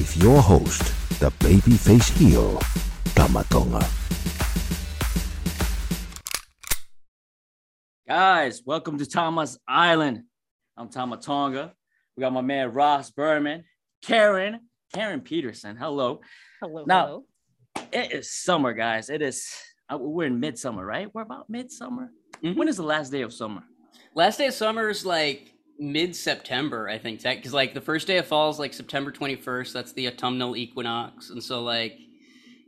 with your host, the babyface heel, Tama Tonga. Guys, welcome to Tama's Island. I'm Tama Tonga. We got my man Ross Berman, Karen, Karen Peterson. Hello. Hello. Now- hello. It is summer, guys. It is. uh, We're in midsummer, right? We're about midsummer. Mhm. When is the last day of summer? Last day of summer is like mid September, I think, because like the first day of fall is like September 21st. That's the autumnal equinox. And so, like,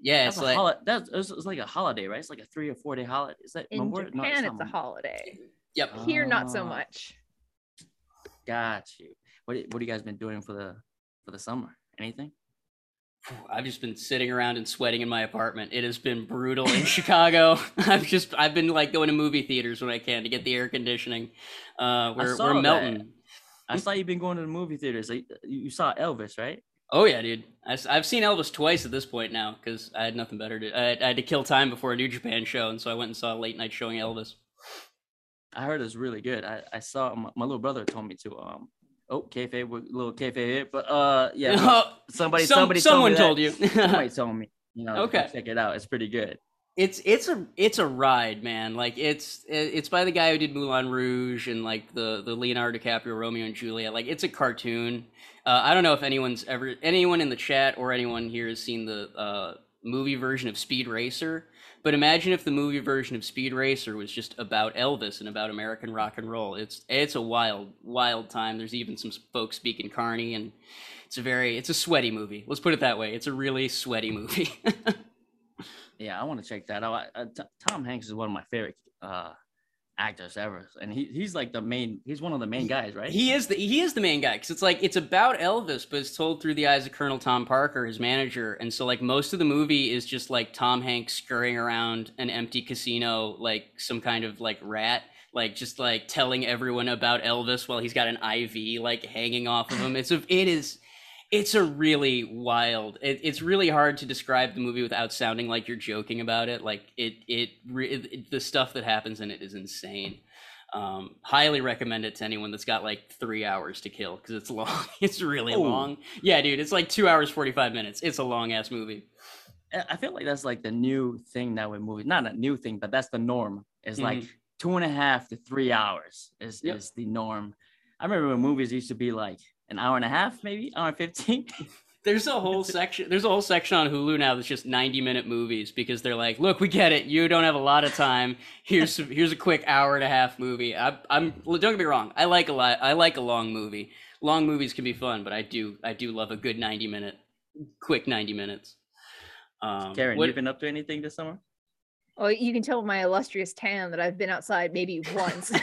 yeah, That's it's a like, holi- that's it's, it's like a holiday, right? It's like a three or four day holiday. Is that In Memorial- no, Japan, it's a holiday. yep. Here, not so Ah. much. Got you. What what have you guys been doing for the for the summer? Anything? I've just been sitting around and sweating in my apartment. It has been brutal in Chicago. I've just, I've been like going to movie theaters when I can to get the air conditioning. Uh, we're, we're that. melting. I saw you've been going to the movie theaters. Like, You you saw Elvis, right? Oh yeah, dude. I, have seen Elvis twice at this point now because I had nothing better to. I, I had to kill time before a New Japan show, and so I went and saw a late night showing Elvis. I heard it was really good. I, I saw my, my little brother told me to um oh kayfabe little kayfabe here, but uh yeah Oh, somebody some- somebody someone told, me told you. somebody told me you know Okay. check it out. It's pretty good. it's it's a it's a ride, man. Like it's it's by the guy who did Moulin Rouge and like the the Leonardo DiCaprio Romeo and Juliet. Like it's a cartoon. Uh, I don't know if anyone's ever anyone in the chat or anyone here has seen the uh, movie version of Speed Racer. But imagine if the movie version of Speed Racer was just about Elvis and about American rock and roll. It's it's a wild wild time. There's even some folks speaking Carney, and it's a very it's a sweaty movie. Let's put it that way. It's a really sweaty movie. Yeah, I want to check that out. I, uh, T- Tom Hanks is one of my favorite uh actors ever, and he he's like the main. He's one of the main guys, right? He is the he is the main guy because it's like it's about Elvis, but it's told through the eyes of Colonel Tom Parker, his manager, and so like most of the movie is just like Tom Hanks scurrying around an empty casino like some kind of like rat, like just like telling everyone about Elvis while he's got an IV like hanging off of him. It's a it is. It's a really wild. It, it's really hard to describe the movie without sounding like you're joking about it. Like it, it, it the stuff that happens in it is insane. Um, highly recommend it to anyone that's got like three hours to kill because it's long. It's really Oh. long. Yeah, dude, it's like two hours forty five minutes. It's a long ass movie. I feel like that's like the new thing now with movies. Not a new thing, but that's the norm. Is like two and a half to three hours is, Yep. is the norm. I remember when movies used to be like an hour and a half, maybe hour and fifteen. There's a whole section. There's a whole section on Hulu now that's just ninety minute movies because they're like, look, we get it. You don't have a lot of time. Here's some, here's a quick hour and a half movie. I, I'm don't get me wrong. I like a lot. I like a long movie. Long movies can be fun, but I do I do love a good ninety minute, quick ninety minutes. Um, Karen, what- you been up to anything this summer? Well, you can tell my illustrious tan that I've been outside maybe once.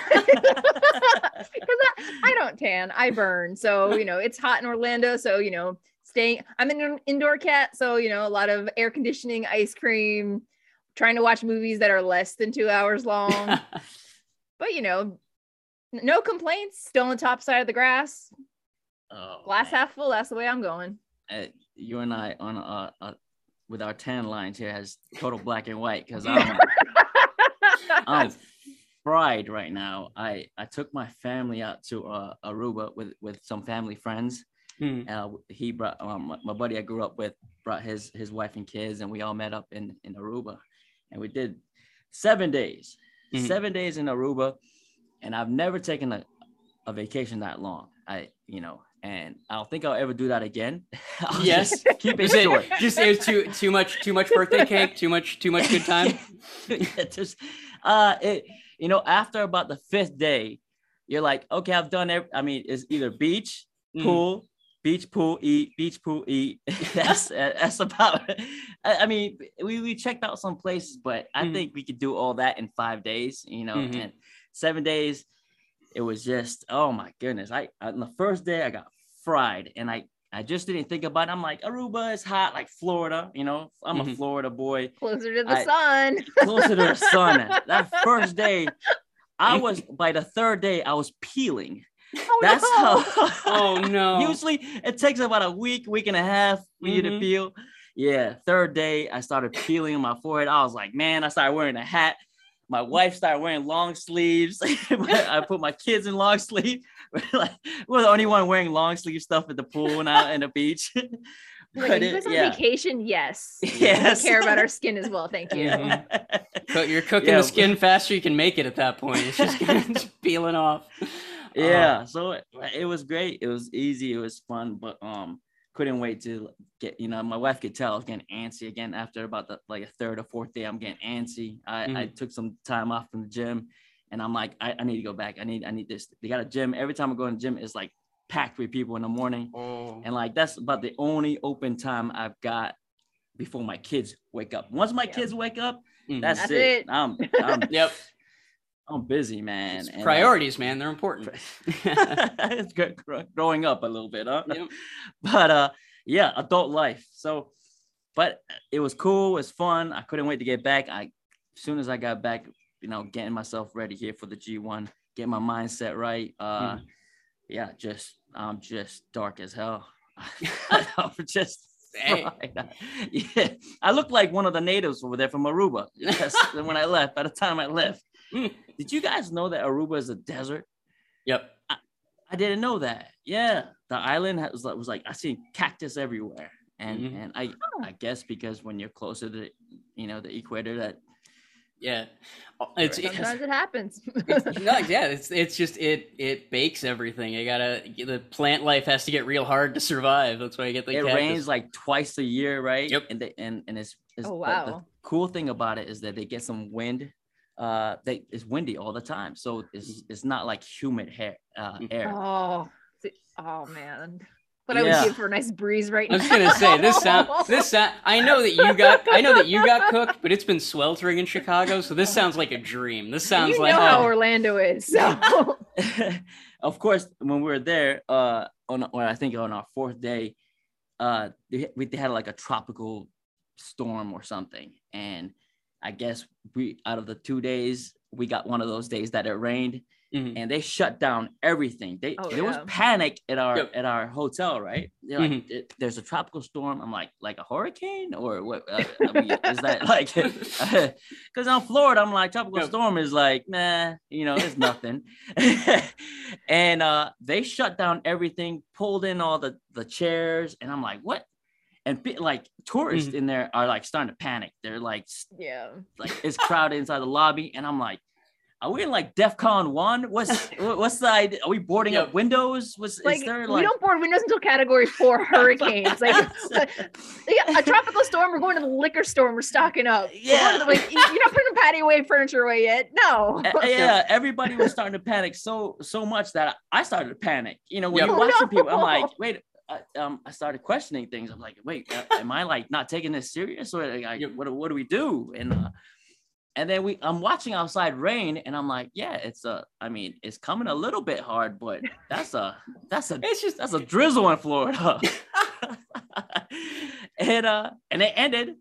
Because I, I don't tan, I burn. So, you know, it's hot in Orlando. So, you know, staying, I'm an indoor cat. So, you know, a lot of air conditioning, ice cream, trying to watch movies that are less than two hours long. but, you know, no complaints. Still on the top side of the grass. Oh, Glass man. half full. That's the way I'm going. Uh, you and I on a, uh with our tan lines here has total black and white because I'm I'm fried right now. I I took my family out to uh, Aruba with with some family friends. Hmm. Uh, he brought um, my- my buddy I grew up with brought his his wife and kids, and we all met up in in Aruba, and we did seven days, Mhm. seven days in Aruba, and I've never taken a, a vacation that long. I you know and I don't think I'll ever do that again. I'll Yes. keep it short. just it was too too much too much birthday cake, too much too much good time. yeah, just uh it you know after about the fifth day you're like okay i've done every i mean it's either beach Mm. pool beach pool eat beach pool eat that's that's about it. I, mean we, we checked out some places but i Mm. think we could do all that in five days you know Mhm. and seven days it was just oh my goodness i on the first day i got fried and i I just didn't think about it. I'm like, Aruba is hot, like Florida, you know. I'm a Mhm. Florida boy Closer to the I- sun. closer to the sun. That first day, I was by the third day, I was peeling. Oh, That's no. how. Oh no. Usually, it takes about a week, week and a half for you to Mhm. peel. Yeah, third day, I started peeling on my forehead. I was like, man, I started wearing a hat. My wife started wearing long sleeves. I put my kids in long sleeves. like, we're the only one wearing long sleeve stuff at the pool and out in the beach. Like, But you it- guys on yeah. vacation? Yes. Yes. We care about our skin as well. Thank you. Mhm. You're cooking Yeah. the skin faster you can make it at that point. It's just it's peeling off. yeah so it, it was great it was easy it was fun but um couldn't wait to get you know my wife could tell i was getting antsy again after about the like a third or fourth day i'm getting antsy i, I took some time off from the gym and i'm like I, I need to go back i need i need this they got a gym every time i go in the gym it's like packed with people in the morning Oh. and like that's about the only open time i've got before my kids wake up once my Yeah. kids wake up Mhm. that's, That's it. it. i'm i'm, Yep. I'm busy man uh, priorities, man. They're important. it's gr- growing up a little bit, huh? Yep. But uh, yeah, adult life. So, but it was cool. It was fun. I couldn't wait to get back. I, as soon as I got back, you know, getting myself ready here for the G1, get my mindset right. Uh, Mhm. yeah, just I'm just dark as hell. I'm just. Yeah, I look like one of the natives over there from Aruba. Yes, when I left, by the time I left, Mm. did you guys know that Aruba is a desert? Yep. I didn't know that. Yeah, the island has, was like I see cactus everywhere, and Mhm. and I Oh. I guess because when you're closer to you know the equator, that Yeah. Oh, It's, it's Sometimes it happens. no, yeah, it's it's just it it bakes everything. You gotta the plant life has to get real hard to survive. That's why you get the it cactus. rains like twice a year, right? Yep. And they, and and it's, it's Oh, but the wow. cool thing about it is that they get some wind. Uh, they it's windy all the time, so Mm-hmm. it's it's not like humid hair uh, Mm. air. oh, oh man. But I Yeah. would give for a nice breeze right now. I now. was gonna say this sound this sound. I know that you got I know that you got cooked, but it's been sweltering in Chicago, so this sounds like a dream. This sounds you like know how oh, Orlando is. So of course, when we were there, uh, on well, I think on our fourth day, uh, they, we they had like a tropical storm or something, and I guess we out of the two days, we got one of those days that it rained, Mhm. and they shut down everything. They Oh, there was panic at our Yep. at our hotel, right? They're like, "It- "There's a tropical storm." I'm like, like a hurricane or what? Uh, I mean, is that like? Because on Florida, I'm like tropical Yep. storm is like, nah, you know, it's nothing. and uh, they shut down everything, pulled in all the the chairs, and I'm like, what? And pe- like tourists Mhm. in there are like starting to panic. They're like, yeah. like it's crowded inside the lobby, and I'm like, are we in like DefCon one? What's what- what's the idea? Are we boarding up windows? Was Like, is there like we don't board windows until category four hurricanes. Like yeah, a tropical storm, we're going to the liquor store and we're stocking up. We're the- like you- you're not putting the patio away, furniture away yet. No. Uh, yeah, everybody was starting to panic so so much that I started to panic. You know, when Yep. you're Oh, watching people, I'm like, wait. I, um, I started questioning things. I'm like, wait, uh, am I like not taking this serious, or like, what do- what do we do? And uh, and then we, I'm watching outside rain, and I'm like, yeah, it's a. I mean, it's coming a little bit hard, but that's a that's a it's just that's a drizzle in Florida. and uh, and it ended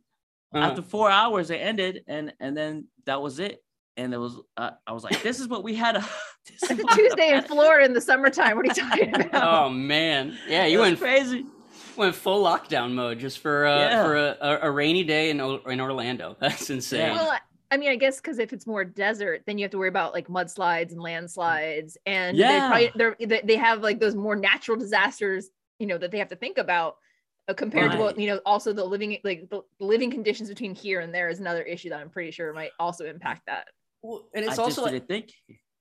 uh, after four hours. It ended, and and then that was it. And it was, uh, I was like, this is what we had. A, this a what we had a Tuesday in Florida in the summertime. What are you talking about? oh man, yeah, you It was went crazy. went full lockdown mode just for uh, Yeah. for a, a, a rainy day in in Orlando. That's insane. Well, I- I mean, I guess because if it's more desert, then you have to worry about like mudslides and landslides, and Yeah. they probably they're, they they have like those more natural disasters, you know, that they have to think about uh, compared to what you know. Also, the living like the living conditions between here and there is another issue that I'm pretty sure might also impact that. Well, and I it's just also like, didn't think.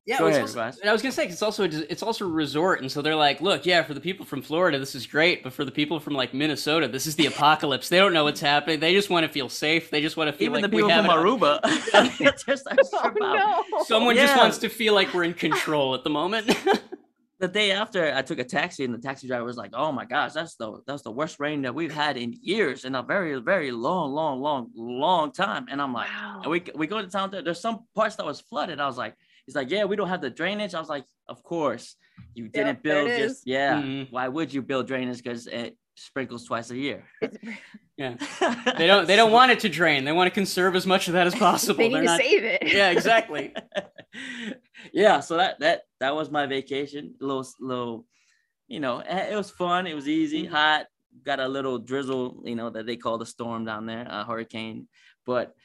Yeah, Go well, ahead, also- and I was gonna say it's also a, it's also a resort, and so they're like, look, yeah, for the people from Florida, this is great, but for the people from like Minnesota, this is the apocalypse. They don't know what's happening. They just want to feel safe. They just want to feel Even like the people have from it on- Aruba. Just Oh no. Someone just wants to feel like we're in control at the moment. The day after I took a taxi and the taxi driver was like, "Oh my gosh, that's the that's the worst rain that we've had in years in a very very long long long long time." And I'm like, Wow. and we we go to town. There, there's some parts that was flooded. I was like, he's like, "Yeah, we don't have the drainage." I was like, "Of course, you didn't there it build is. just yeah. Mhm. Why would you build drainage? Because it sprinkles twice a year." yeah, they don't they don't want it to drain. They want to conserve as much of that as possible. they need They're to not- save it. Yeah, exactly. yeah so that that that was my vacation. Little little you know eh, it was fun. It was easy. Mm-hmm. hot. Got a little drizzle you know that they call the storm down there a hurricane. But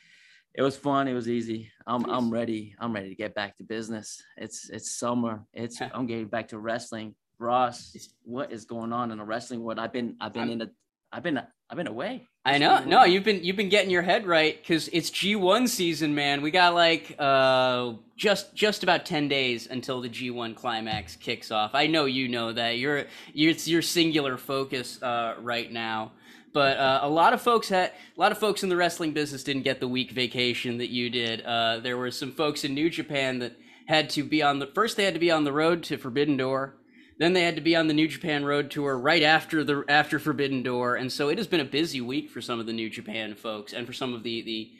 it was fun. It was easy. I'm i'm ready. I'm ready to get back to business. It's it's summer. It's i'm getting back to wrestling. Ross what is going on in the wrestling world? I've been i've been I'm- in a i've been i've been away I know. No, you've been you've been getting your head right because it's G1 season, man. We got like uh just just about ten days until the G1 climax kicks off. I know you know that. You're, you're it's your singular focus uh, right now. But uh, a lot of folks had a lot of folks in the wrestling business didn't get the week vacation that you did. Uh, there were some folks in New Japan that had to be on the first. They had to be on the road to Forbidden Door. Then they had to be on the New Japan Road Tour right after the after Forbidden Door, and so it has been a busy week for some of the New Japan folks and for some of the the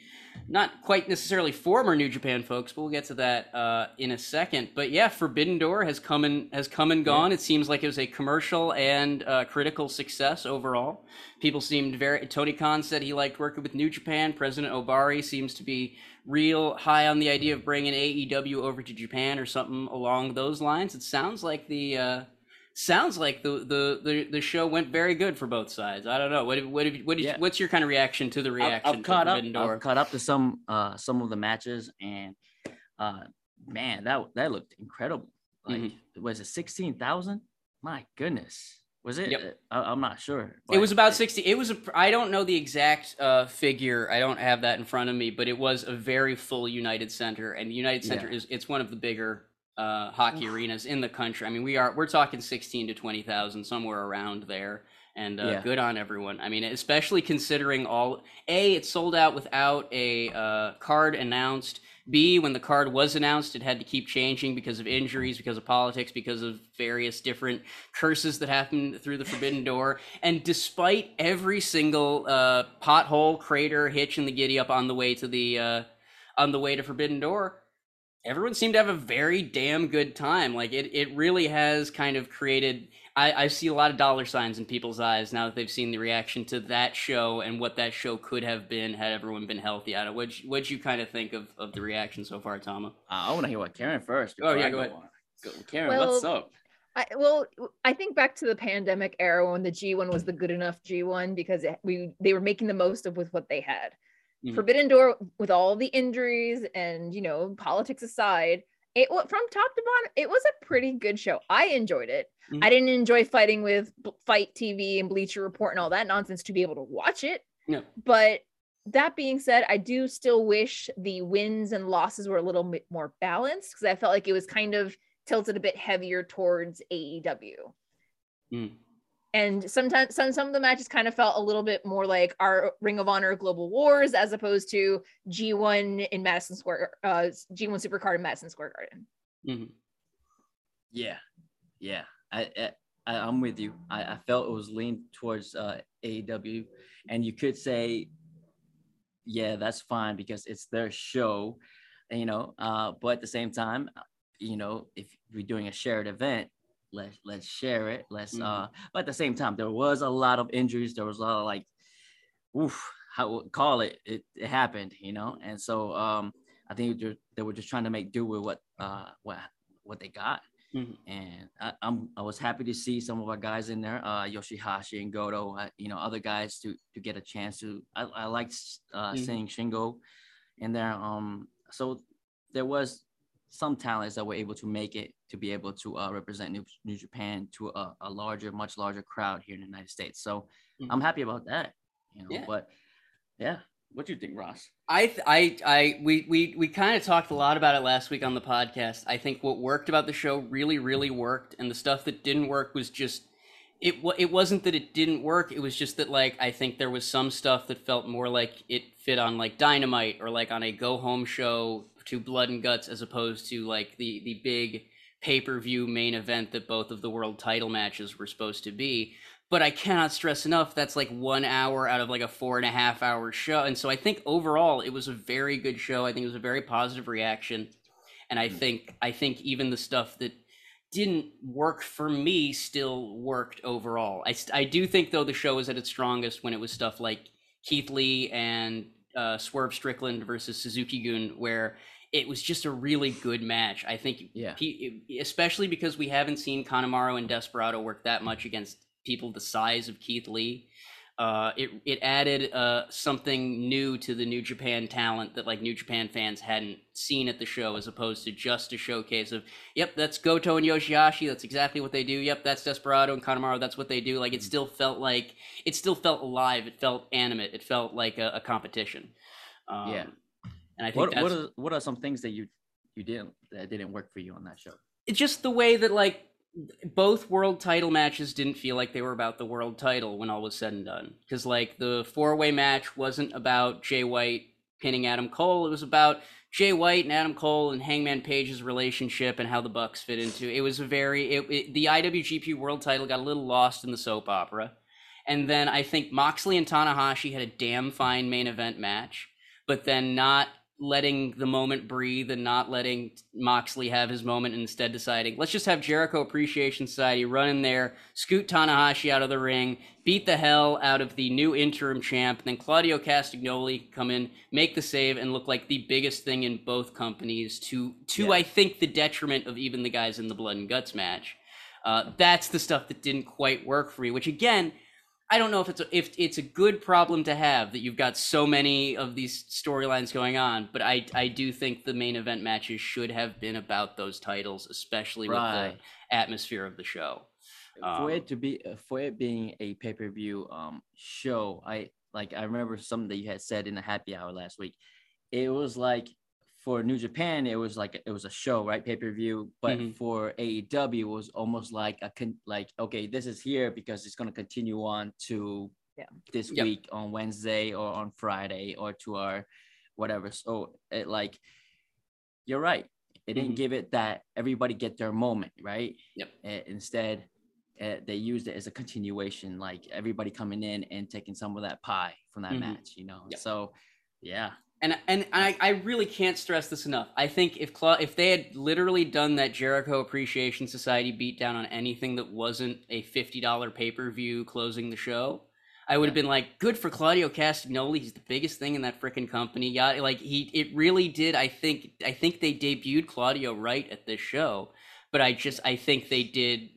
not quite necessarily former New Japan folks, but we'll get to that uh, in a second. But yeah, Forbidden Door has come and has come and gone. It seems like it was a commercial and uh, critical success overall. People seemed very. Tony Khan said he liked working with New Japan. President Ohbari seems to be real high on the idea of bringing AEW over to Japan or something along those lines. It sounds like the uh, sounds like the, the the the show went very good for both sides. I don't know. What what what did Yeah. what's your kind of reaction to the I've- reaction I've, caught up. Door? I've caught up to some uh some of the matches, and uh man, that that looked incredible. Like, Mm-hmm. was it sixteen thousand? My goodness, was it? Yep. I, I'm not sure. It was about 60. It was a, I don't know the exact uh, figure. I don't have that in front of me, but it was a very full United Center and the United Center Yeah. is it's one of the bigger uh, hockey arenas in the country. I mean, we are we're talking 16 to 20,000 somewhere around there. And uh, Yeah. good on everyone. I mean, especially considering all A, it sold out without a uh, card announced. B, when the card was announced, it had to keep changing because of injuries, because of politics, because of various different curses that happened through the Forbidden Door. And despite every single uh, pothole, crater, hitch in the giddy up on the way to the uh, on the way to Forbidden Door, everyone seemed to have a very damn good time. Like it, it really has kind of created. I, I see a lot of dollar signs in people's eyes now that they've seen the reaction to that show and what that show could have been had everyone been healthy at it. What'd you, what'd you kind of think of, of the reaction so far, Tama? Uh, I want to hear what Karen first. Oh, yeah, I go ahead. on. Go, Karen, what's up? I, well, I think back to the pandemic era when the G1 was the good enough G1 because it, we they were making the most of with what they had. Mhm. Forbidden Door, with all the injuries and you know politics aside, it from top to bottom, it was a pretty good show. I enjoyed it. Mhm. I didn't enjoy fighting with FITE TV and Bleacher Report and all that nonsense to be able to watch it. Yeah. But that being said, I do still wish the wins and losses were a little bit more balanced because I felt like it was kind of tilted a bit heavier towards AEW. Mm. And sometimes some some of the matches kind of felt a little bit more like our Ring of Honor Global Wars as opposed to G1 in Madison Square uh G1 Supercard in Madison Square Garden. Mhm. Yeah, yeah. I, I I- I'm with you. I, I felt it was leaned towards uh, AEW, and you could say, yeah, that's fine because it's their show, you know. Uh, but at the same time, uh, you know, if we're doing a shared event, let's let's share it. Let's. Uh, but at the same time, there was a lot of injuries. There was a lot of like, oof, how call it? It it happened, you know. And so um, I think they were just trying to make do with what uh what what they got Mhm. and I, I'm I was happy to see some of our guys in there, uh, Yoshihashi and Goto, uh, you know, other guys to to get a chance to. I, I liked uh, Mhm. seeing Shingo in there. Um, so there was some talents that were able to make it to be able to uh, represent New, New Japan to a, a larger, much larger crowd here in the United States. So Mhm. I'm happy about that. You know, Yeah. but yeah, what do you think, Ross? I, th- I, I, we, we, we kind of talked a lot about it last week on the podcast. I think what worked about the show really, really worked, and the stuff that didn't work was just it. It wasn't that it didn't work. It was just that like I think there was some stuff that felt more like it fit on like Dynamite or like on a go home show to Blood and Guts as opposed to like the the big pay per view main event that both of the world title matches were supposed to be but I cannot stress enough that's like one hour out of like a four and a half hour show. And so I think overall it was a very good show. I think it was a very positive reaction. And I mm. think I think even the stuff that didn't work for me still worked overall. I, I do think though the show was at its strongest when it was stuff like Keith Lee and uh, Swerve Strickland versus Suzuki Gun, where it was just a really good match. I think, yeah, especially because we haven't seen Kanemaru and Desperado work that much against people the size of Keith Lee. Uh, it it added uh, something new to the New Japan talent that like New Japan fans hadn't seen at the show, as opposed to just a showcase of, yep, that's Goto and Yoshihashi. That's exactly what they do. Yep, that's Desperado and Kanemaru. That's what they do. Like it mm-hmm. still felt like it still felt alive. It felt animate. It felt like a, a competition. Um, yeah. And I think what what are what are some things that you you didn't that didn't work for you on that show? It's just the way that like both world title matches didn't feel like they were about the world title when all was said and done. Because like the four way match wasn't about Jay White pinning Adam Cole. It was about Jay White and Adam Cole and Hangman Page's relationship and how the Bucks fit into. It was a very it, it, the IWGP World Title got a little lost in the soap opera, and then I think Moxley and Tanahashi had a damn fine main event match, but then not letting the moment breathe and not letting Moxley have his moment and instead deciding, let's just have Jericho Appreciation Society run in there, scoot Tanahashi out of the ring, beat the hell out of the new interim champ, and then Claudio Castagnoli come in, make the save, and look like the biggest thing in both companies to to yeah. I think the detriment of even the guys in the blood and guts match. Uh, that's the stuff that didn't quite work for me, which again I don't know if it's a, if it's a good problem to have that you've got so many of these storylines going on, but I I do think the main event matches should have been about those titles, especially right. with the atmosphere of the show. Um, for it to be for it being a pay per view um show, I like I remember something that you had said in the happy hour last week. It was like for New Japan, it was like it was a show, right? Pay per view. But mm-hmm. for AEW, it was almost like a con- like okay, this is here because it's gonna continue on to yeah. this yep. week on Wednesday or on Friday or to our whatever. So it like you're right. It didn't mm-hmm. give it that everybody get their moment, right? Yep. instead, uh, they used it as a continuation, like everybody coming in and taking some of that pie from that mm-hmm. match, you know. Yep. So, yeah, and and I, I really can't stress this enough. I think if Cla- if they had literally done that Jericho Appreciation Society beatdown on anything that wasn't a fifty dollar pay per view closing the show, I would have been like, good for Claudio Castagnoli. He's the biggest thing in that freaking company. Yeah, like he, it really did. I think I think they debuted Claudio right at this show, but I just I think they did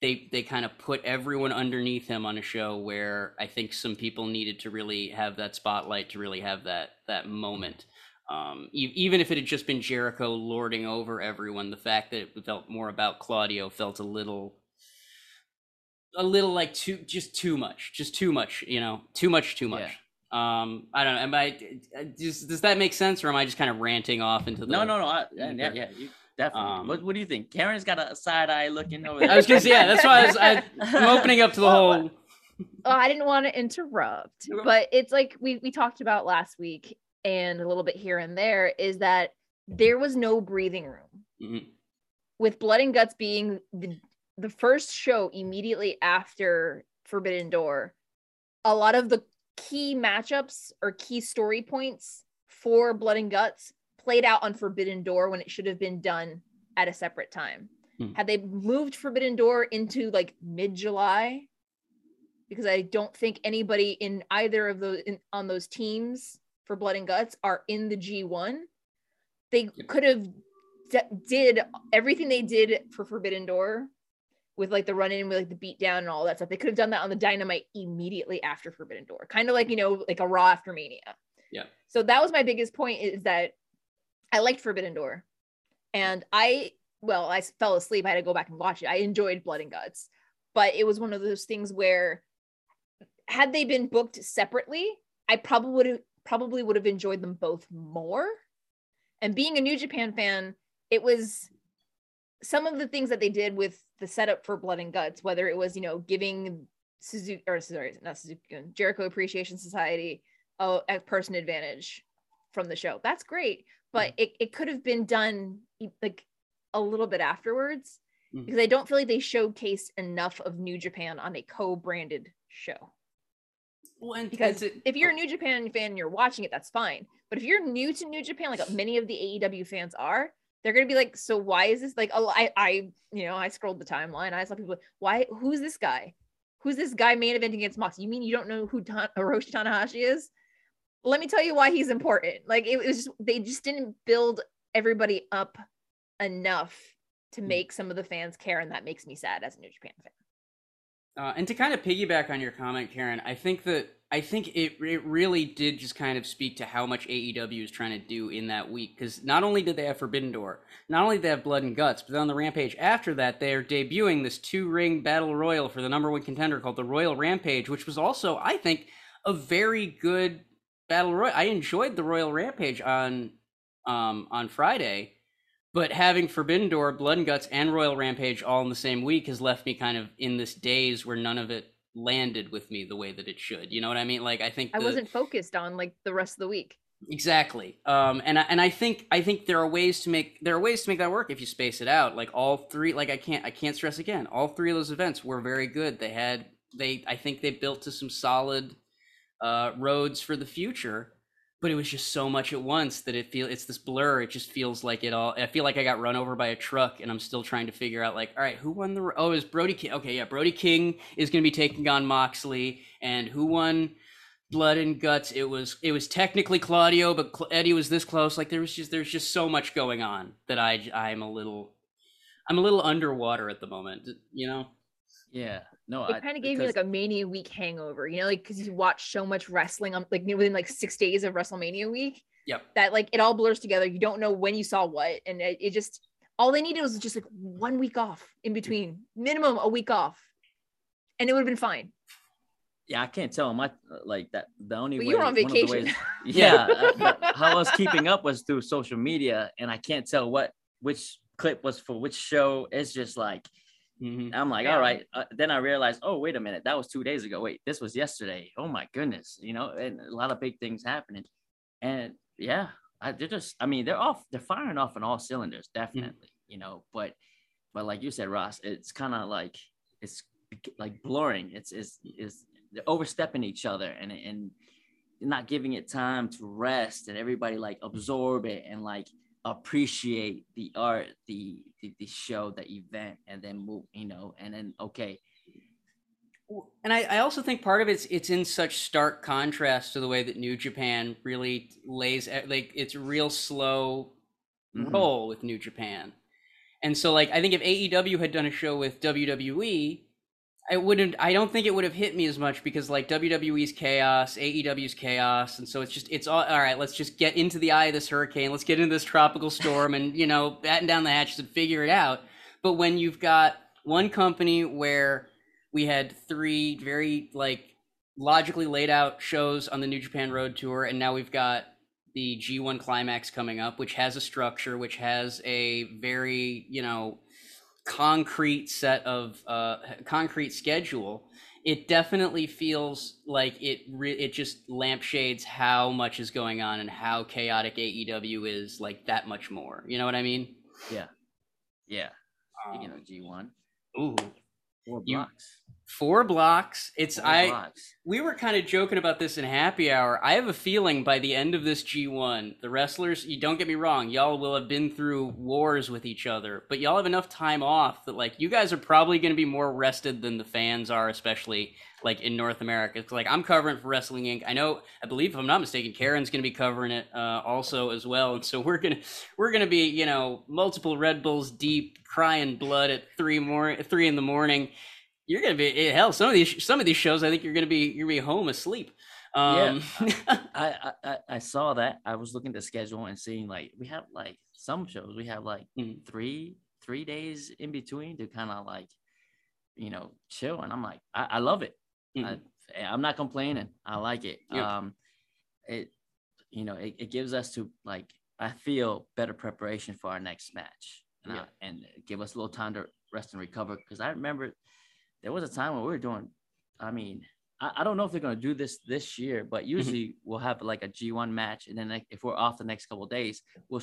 they they kind of put everyone underneath him on a show where I think some people needed to really have that spotlight to really have that that moment. Um, e- even if it had just been Jericho lording over everyone, the fact that it felt more about Claudio felt a little a little like too just too much, just too much, you know, too much, too much. Yeah. Um, I don't know. Am I? Does, does that make sense, or am I just kind of ranting off into the? No, no, no. I, yeah, yeah. You, Definitely. Um, what, what do you think? Karen's got a side eye looking over there. I was gonna say, yeah, that's why I was, I, am opening up to the whole. Oh, I didn't want to interrupt, but it's like we we talked about last week and a little bit here and there is that there was no breathing room. Mm-hmm. With Blood and Guts being the the first show immediately after Forbidden Door, a lot of the key matchups or key story points for Blood and Guts played out on Forbidden Door when it should have been done at a separate time. Hmm. Had they moved Forbidden Door into like mid July, because I don't think anybody in either of those in, on those teams for Blood and Guts are in the G1. They could have d- did everything they did for Forbidden Door with like the run in with like the beat down and all that stuff. They could have done that on the Dynamite immediately after Forbidden Door, kind of like you know like a Raw after Mania. Yeah. So that was my biggest point is that I liked Forbidden Door. And I, well, I fell asleep. I had to go back and watch it. I enjoyed Blood and Guts, but it was one of those things where had they been booked separately, I probably would have probably would have enjoyed them both more. And being a New Japan fan, it was some of the things that they did with the setup for Blood and Guts, whether it was, you know, giving Suzuki or sorry, not Suzuki, Jericho Appreciation Society a, a person advantage from the show. That's great, but it, it could have been done like a little bit afterwards Mhm. because I don't feel like they showcased enough of New Japan on a co-branded show. Well, and Because it's- if you're a New Japan fan and you're watching it, that's fine. But if you're new to New Japan, like many of the AEW fans are, they're gonna be like, so why is this like? Oh, I, I, you know, I scrolled the timeline. I saw people. Why? Who's this guy? Who's this guy main eventing against Mox? You mean you don't know who Ta- Hiroshi Tanahashi is? Let me tell you why he's important. Like it was, just, they just didn't build everybody up enough to Hmm. make some of the fans care, and that makes me sad as a New Japan fan. Uh, and to kind of piggyback on your comment, Karen, I think that I think it it really did just kind of speak to how much AEW is trying to do in that week. Because not only did they have Forbidden Door, not only did they have Blood and Guts, but on the Rampage after that, they are debuting this two ring battle royal for the number one contender called the Royal Rampage, which was also, I think, a very good battle royal. I enjoyed the Royal Rampage on um on Friday. But having Forbidden Door, Blood and Guts, and Royal Rampage all in the same week has left me kind of in this daze where none of it landed with me the way that it should. You know what I mean? Like I think I wasn't focused on like the rest of the week. exactly. Um, and I, and I think I think there are ways to make there are ways to make that work if you space it out. Like all three, like I can't I can't stress again. All three of those events were very good. They had they I think they built to some solid uh, roads for the future. But it was just so much at once that it feel it's this blur. It just feels like it all. I feel like I got run over by a truck, and I'm still trying to figure out like, all right, who won the? Oh, is Brody King. Okay, yeah, Brody King is going to be taking on Moxley, and who won? Blood and guts. It was it was technically Claudio, but Eddie was this close. Like there was just there's just so much going on that I I'm a little I'm a little underwater at the moment. You know. Yeah. No, it kind of gave me like a mania week hangover you know like because you watch so much wrestling on like within like six days of wrestlemania week Yep. that like it all blurs together you don't know when you saw what and it, it just all they needed was just like one week off in between minimum a week off and it would have been fine yeah, I can't tell my like that. The only but way you were on one of the vacation ways- yeah, uh, how I was keeping up was through social media, and I can't tell what which clip was for which show. It's just like Mhm. I'm like, Yeah. all right. Uh, then I realized, oh, wait a minute, that was two days ago. Wait, this was yesterday. Oh my goodness, you know, and a lot of big things happening. And yeah, I, they're just, I mean, they're off, they're firing off on all cylinders, definitely, you know. But, but like you said, Ross, it's kind of like it's like blurring. It's it's is they're overstepping each other and and not giving it time to rest and everybody like absorb it and like appreciate the art, the, the the show, the event, and then move, you know, and then okay, And I, I also think part of it's it's in such stark contrast to the way that New Japan really lays like it's real slow Mhm. roll with New Japan. And so like I think if AEW had done a show with WWE, I wouldn't I don't think it would have hit me as much because like WWE's chaos, AEW's chaos, and so it's just it's all all right, let's just get into the eye of this hurricane, let's get into this tropical storm and you know, batten down the hatches and figure it out. But when you've got one company where we had three very like logically laid out shows on the New Japan Road Tour, and now we've got the G1 Climax coming up, which has a structure, which has a very you know concrete set of uh, concrete schedule. It definitely feels like it. Re- it just lampshades how much is going on and how chaotic AEW is. Like that much more. You know what I mean? yeah, yeah. Speaking Um, of G one, ooh, four you- blocks, four blocks. It's four I. blocks. We were kind of joking about this in happy hour. I have a feeling by the end of this G1, the wrestlers, you don't get me wrong, y'all will have been through wars with each other, but y'all have enough time off that like you guys are probably going to be more rested than the fans are, especially like in North America. It's like I'm covering for Wrestling Inc. I know, I believe if I'm not mistaken, Karen's going to be covering it uh, also as well, and so we're gonna we're gonna be you know multiple Red Bulls deep, crying blood at three more three in the morning you're gonna be eh, hell. Some of these some of these shows, I think you're gonna be you're gonna be home asleep. Um, I, I I I saw that. I was looking at the schedule and seeing like we have like some shows we have like Mhm. three three days in between to kind of like you know chill, and I'm like I, I love it. Mhm. I, I'm not complaining. I like it. Yeah. Um, it you know, it, it gives us to like I feel better preparation for our next match, and, Yeah. uh, and give us a little time to rest and recover. Because I remember there was a time when we were doing. I mean, I, I don't know if they're gonna do this this year, but mm-hmm. usually we'll have like a G1 match, and then like, if we're off the next couple of days, we'll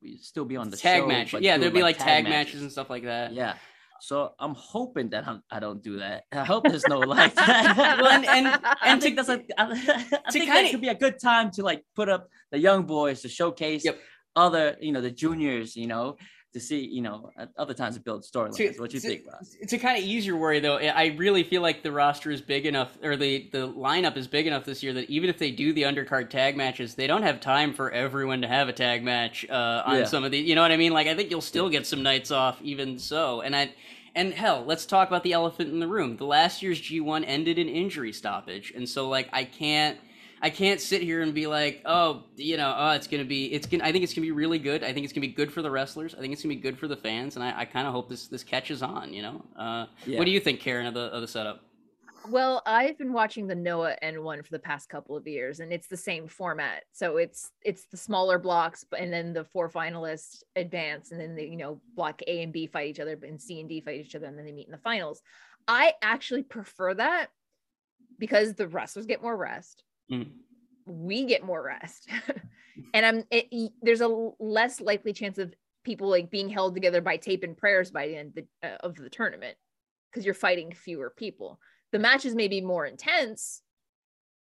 we still be on the tag show, match. Yeah, do, there'd be like tag, matches. and stuff like that. Yeah. So I'm hoping that I'm, I don't do that. I hope there's no like that. Well, and- and- I and think to- that's a, I, I think kinda- that could be a good time to like put up the young boys to showcase Yep. other, you know, the juniors, you know, to see, you know, at other times to build storylines. What you to- think, Ross? To kind of ease your worry, though, I really feel like the roster is big enough, or the the lineup is big enough this year that even if they do the undercard tag matches, they don't have time for everyone to have a tag match uh, on Yeah. some of the. You know what I mean? Like, I think you'll still get some nights off, even so. And I, and hell, let's talk about the elephant in the room. The last year's G1 ended in injury stoppage, and so like I can't. I can't sit here and be like, oh, you know, oh, it's gonna be, it's gonna. I think it's gonna be really good. I think it's gonna be good for the wrestlers. I think it's gonna be good for the fans, and I, I kind of hope this this catches on. You know, uh, Yeah. what do you think, Karen, of the of the setup? Well, I've been watching the Noah N1 for the past couple of years, and it's the same format. So it's it's the smaller blocks, and then the four finalists advance, and then the you know block A and B fight each other, and C and D fight each other, and then they meet in the finals. I actually prefer that because the wrestlers get more rest. We get more rest, and I'm it, there's a less likely chance of people like being held together by tape and prayers by the end of the, uh, of the tournament because you're fighting fewer people the matches may be more intense,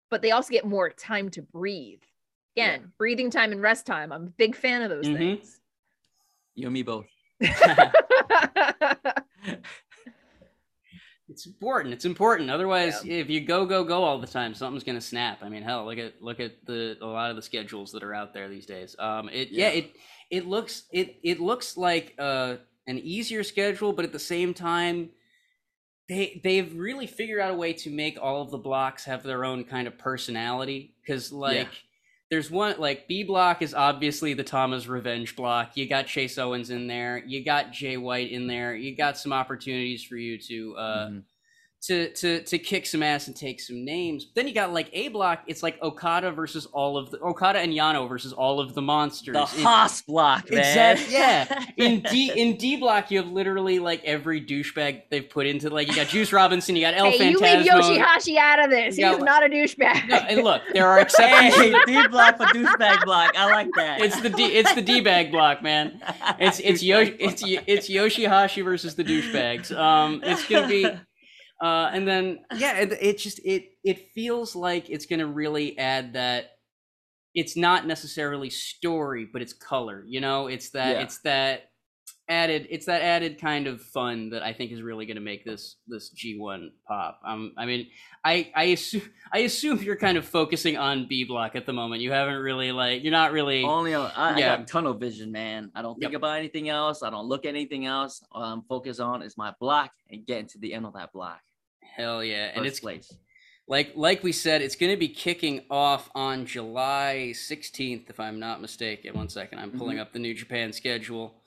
but they also get more time to breathe. Again, breathing time and rest time. I'm a big fan of those Mhm. things. You and me both. It's important. It's important. Otherwise, if you go go go all the time, something's gonna snap. I mean, hell, look at look at the a lot of the schedules that are out there these days. Um, it yeah, Yeah. it it looks it it looks like uh an easier schedule, but at the same time, they they've really figured out a way to make all of the blocks have their own kind of personality. Because like. There's one like B block is obviously the Tama's revenge block. You got Chase Owens in there. You got Jay White in there. You got some opportunities for you to uh, Mhm. To to to kick some ass and take some names. Then you got like A block. It's like Okada versus all of the Okada and Yano versus all of the monsters. The In- Haas block, man. Exact- yeah. in D in D block, you have literally like every douchebag they've put into like you got Juice Robinson, you got El hey, you leave Yoshihashi out of this. Yeah, He's well- not a douchebag. No, and look, there are exceptions. hey, D block for douchebag block. I like that. It's the D, it's the D bag block, man. It's it's Yoshi it's it's Yoshihashi versus the douchebags. Um, it's gonna be, uh, and then yeah, it, it just it it feels like it's gonna really add that. It's not necessarily story, but it's color. You know, it's that Yeah. it's that added it's that added kind of fun that I think is really gonna make this this G one pop. Um, I mean, I I assume I assume you're kind of focusing on B block at the moment. You haven't really like you're not really. Only on, I, Yeah. I got tunnel vision, man. I don't think Yep. about anything else. I don't look at anything else. All I'm focused on is my block and getting to the end of that block. Hell yeah, and it's place. like like we said, it's going to be kicking off on July 16th, if I'm not mistaken. One second, I'm pulling mm-hmm. up the New Japan schedule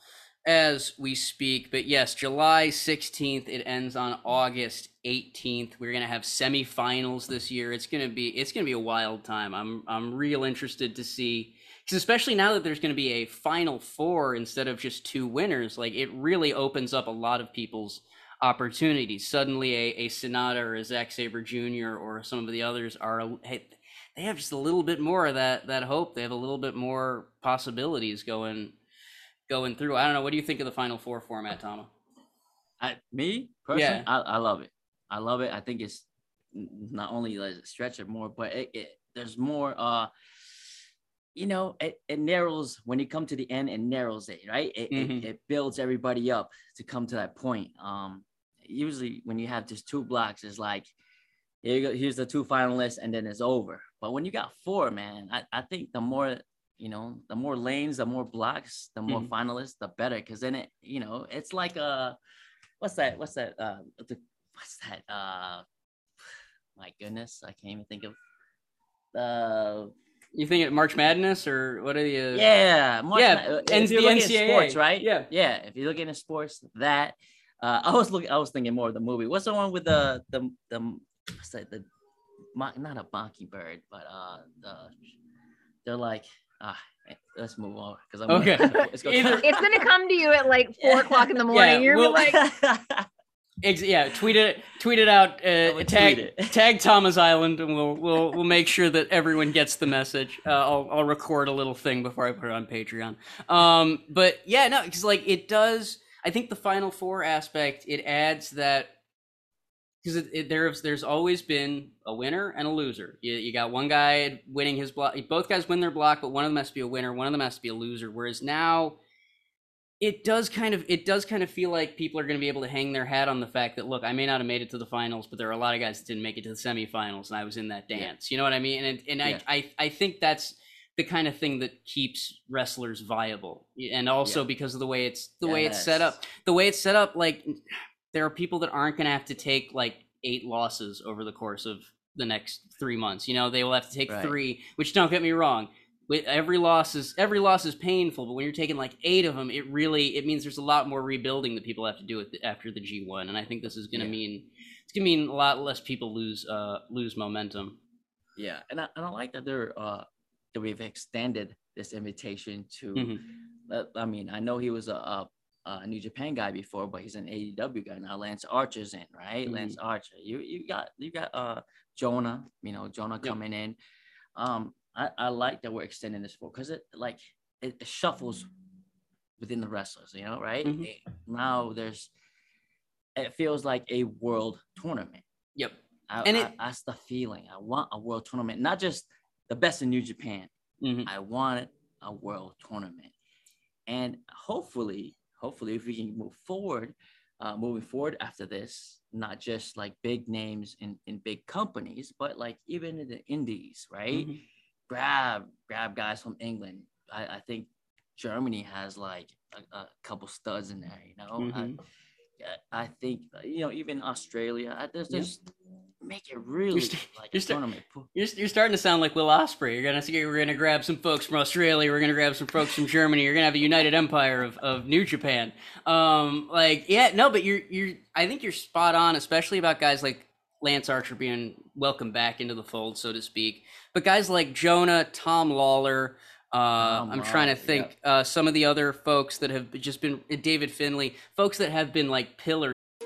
as we speak. But yes, July 16th. It ends on August 18th. We're going to have semifinals this year. It's going to be it's going to be a wild time. I'm I'm real interested to see. Because especially now that there's going to be a final four instead of just two winners, like it really opens up a lot of people's opportunities. Suddenly, a, a Sanada or a Zack Sabre Jr. or some of the others are hey, they have just a little bit more of that that hope. They have a little bit more possibilities going going through. I don't know. What do you think of the Final Four format, Tama? I, me personally, Yeah. I, I love it. I love it. I think it's not only like stretch it more, but it, it there's more. Uh, you know, it, it narrows when you come to the end. It narrows it, right? It, Mhm. it, it builds everybody up to come to that point. Um, usually when you have just two blocks, it's like here you go, here's the two finalists, and then it's over. But when you got four, man, I, I think the more you know, the more lanes, the more blocks, the more Mhm. finalists, the better. Because then it, you know, it's like a what's that? What's that? Uh, the, what's that? Uh, my goodness, I can't even think of. Uh, You think it March Madness or what are the? Uh, yeah, March yeah, Ma- uh, if you're the NCAA, sports, right? yeah. yeah. If you look into sports, that uh, I was looking, I was thinking more of the movie. What's the one with the the the what's that? The mo- not a mockingbird, but uh, the they're like, ah, let's move on because I'm Okay. It's gonna- Either- It's gonna come to you at like four o'clock in the morning. You're well- like, Ex- yeah, tweet it, tweet it out. Uh, tag tweet it. tag Tama's Island, and we'll we'll we'll make sure that everyone gets the message. Uh, I'll I'll record a little thing before I put it on Patreon. Um, but yeah, no, because like it does. I think the Final Four aspect it adds that because it, it, there's there's always been a winner and a loser. You, you got one guy winning his block. Both guys win their block, but one of them has to be a winner. One of them has to be a loser. Whereas now, it does kind of it does kind of feel like people are going to be able to hang their hat on the fact that look, I may not have made it to the finals, but there are a lot of guys that didn't make it to the semifinals, and I was in that Yeah. dance. You know what I mean? And and Yeah. I, I I think that's the kind of thing that keeps wrestlers viable, and also Yeah. because of the way it's the way it's set up. The way it's set up, like there are people that aren't going to have to take like eight losses over the course of the next three months. You know, they will have to take Right. three. Which don't get me wrong, every loss is every loss is painful, but when you're taking like eight of them, it really it means there's a lot more rebuilding that people have to do with after the G1, and I think this is going to Yeah. mean it's going to mean a lot less people lose uh lose momentum. yeah, and I, and I like that they're uh that we've extended this invitation to. Mhm. uh, I mean, I know he was a, a, a New Japan guy before, but he's an AEW guy now. Lance Archer's in, right? Mhm. Lance Archer. You you got you got uh Jonah. You know Jonah Yep. coming in. Um, I, I like that we're extending this for because it like it, it shuffles within the wrestlers. You know, right? Mhm. It- now there's it feels like a world tournament. Yep. I, And I- it- that's the feeling. I want a world tournament, not just the best in New Japan. Mhm. I wanted a world tournament, and hopefully, hopefully, if we can move forward, uh, moving forward after this, not just like big names in in big companies, but like even in the indies, right? Mhm. Grab grab guys from England. I, I think Germany has like a, a couple studs in there. You know, Mhm. I, I think you know even Australia. I, there's Yeah. Make it really st- like you're a st- tournament. You're, you're starting to sound like Will Ospreay. You're gonna see, we're gonna grab some folks from Australia. We're gonna grab some folks from Germany. You're gonna have a united empire of, of New Japan. Um, like yeah, no, but you're you're. I think you're spot on, especially about guys like Lance Archer being welcomed back into the fold, so to speak. But guys like Jonah, Tom Lawlor. Uh, Tom I'm trying to think uh, some of the other folks that have just been David Finlay, folks that have been like pillars.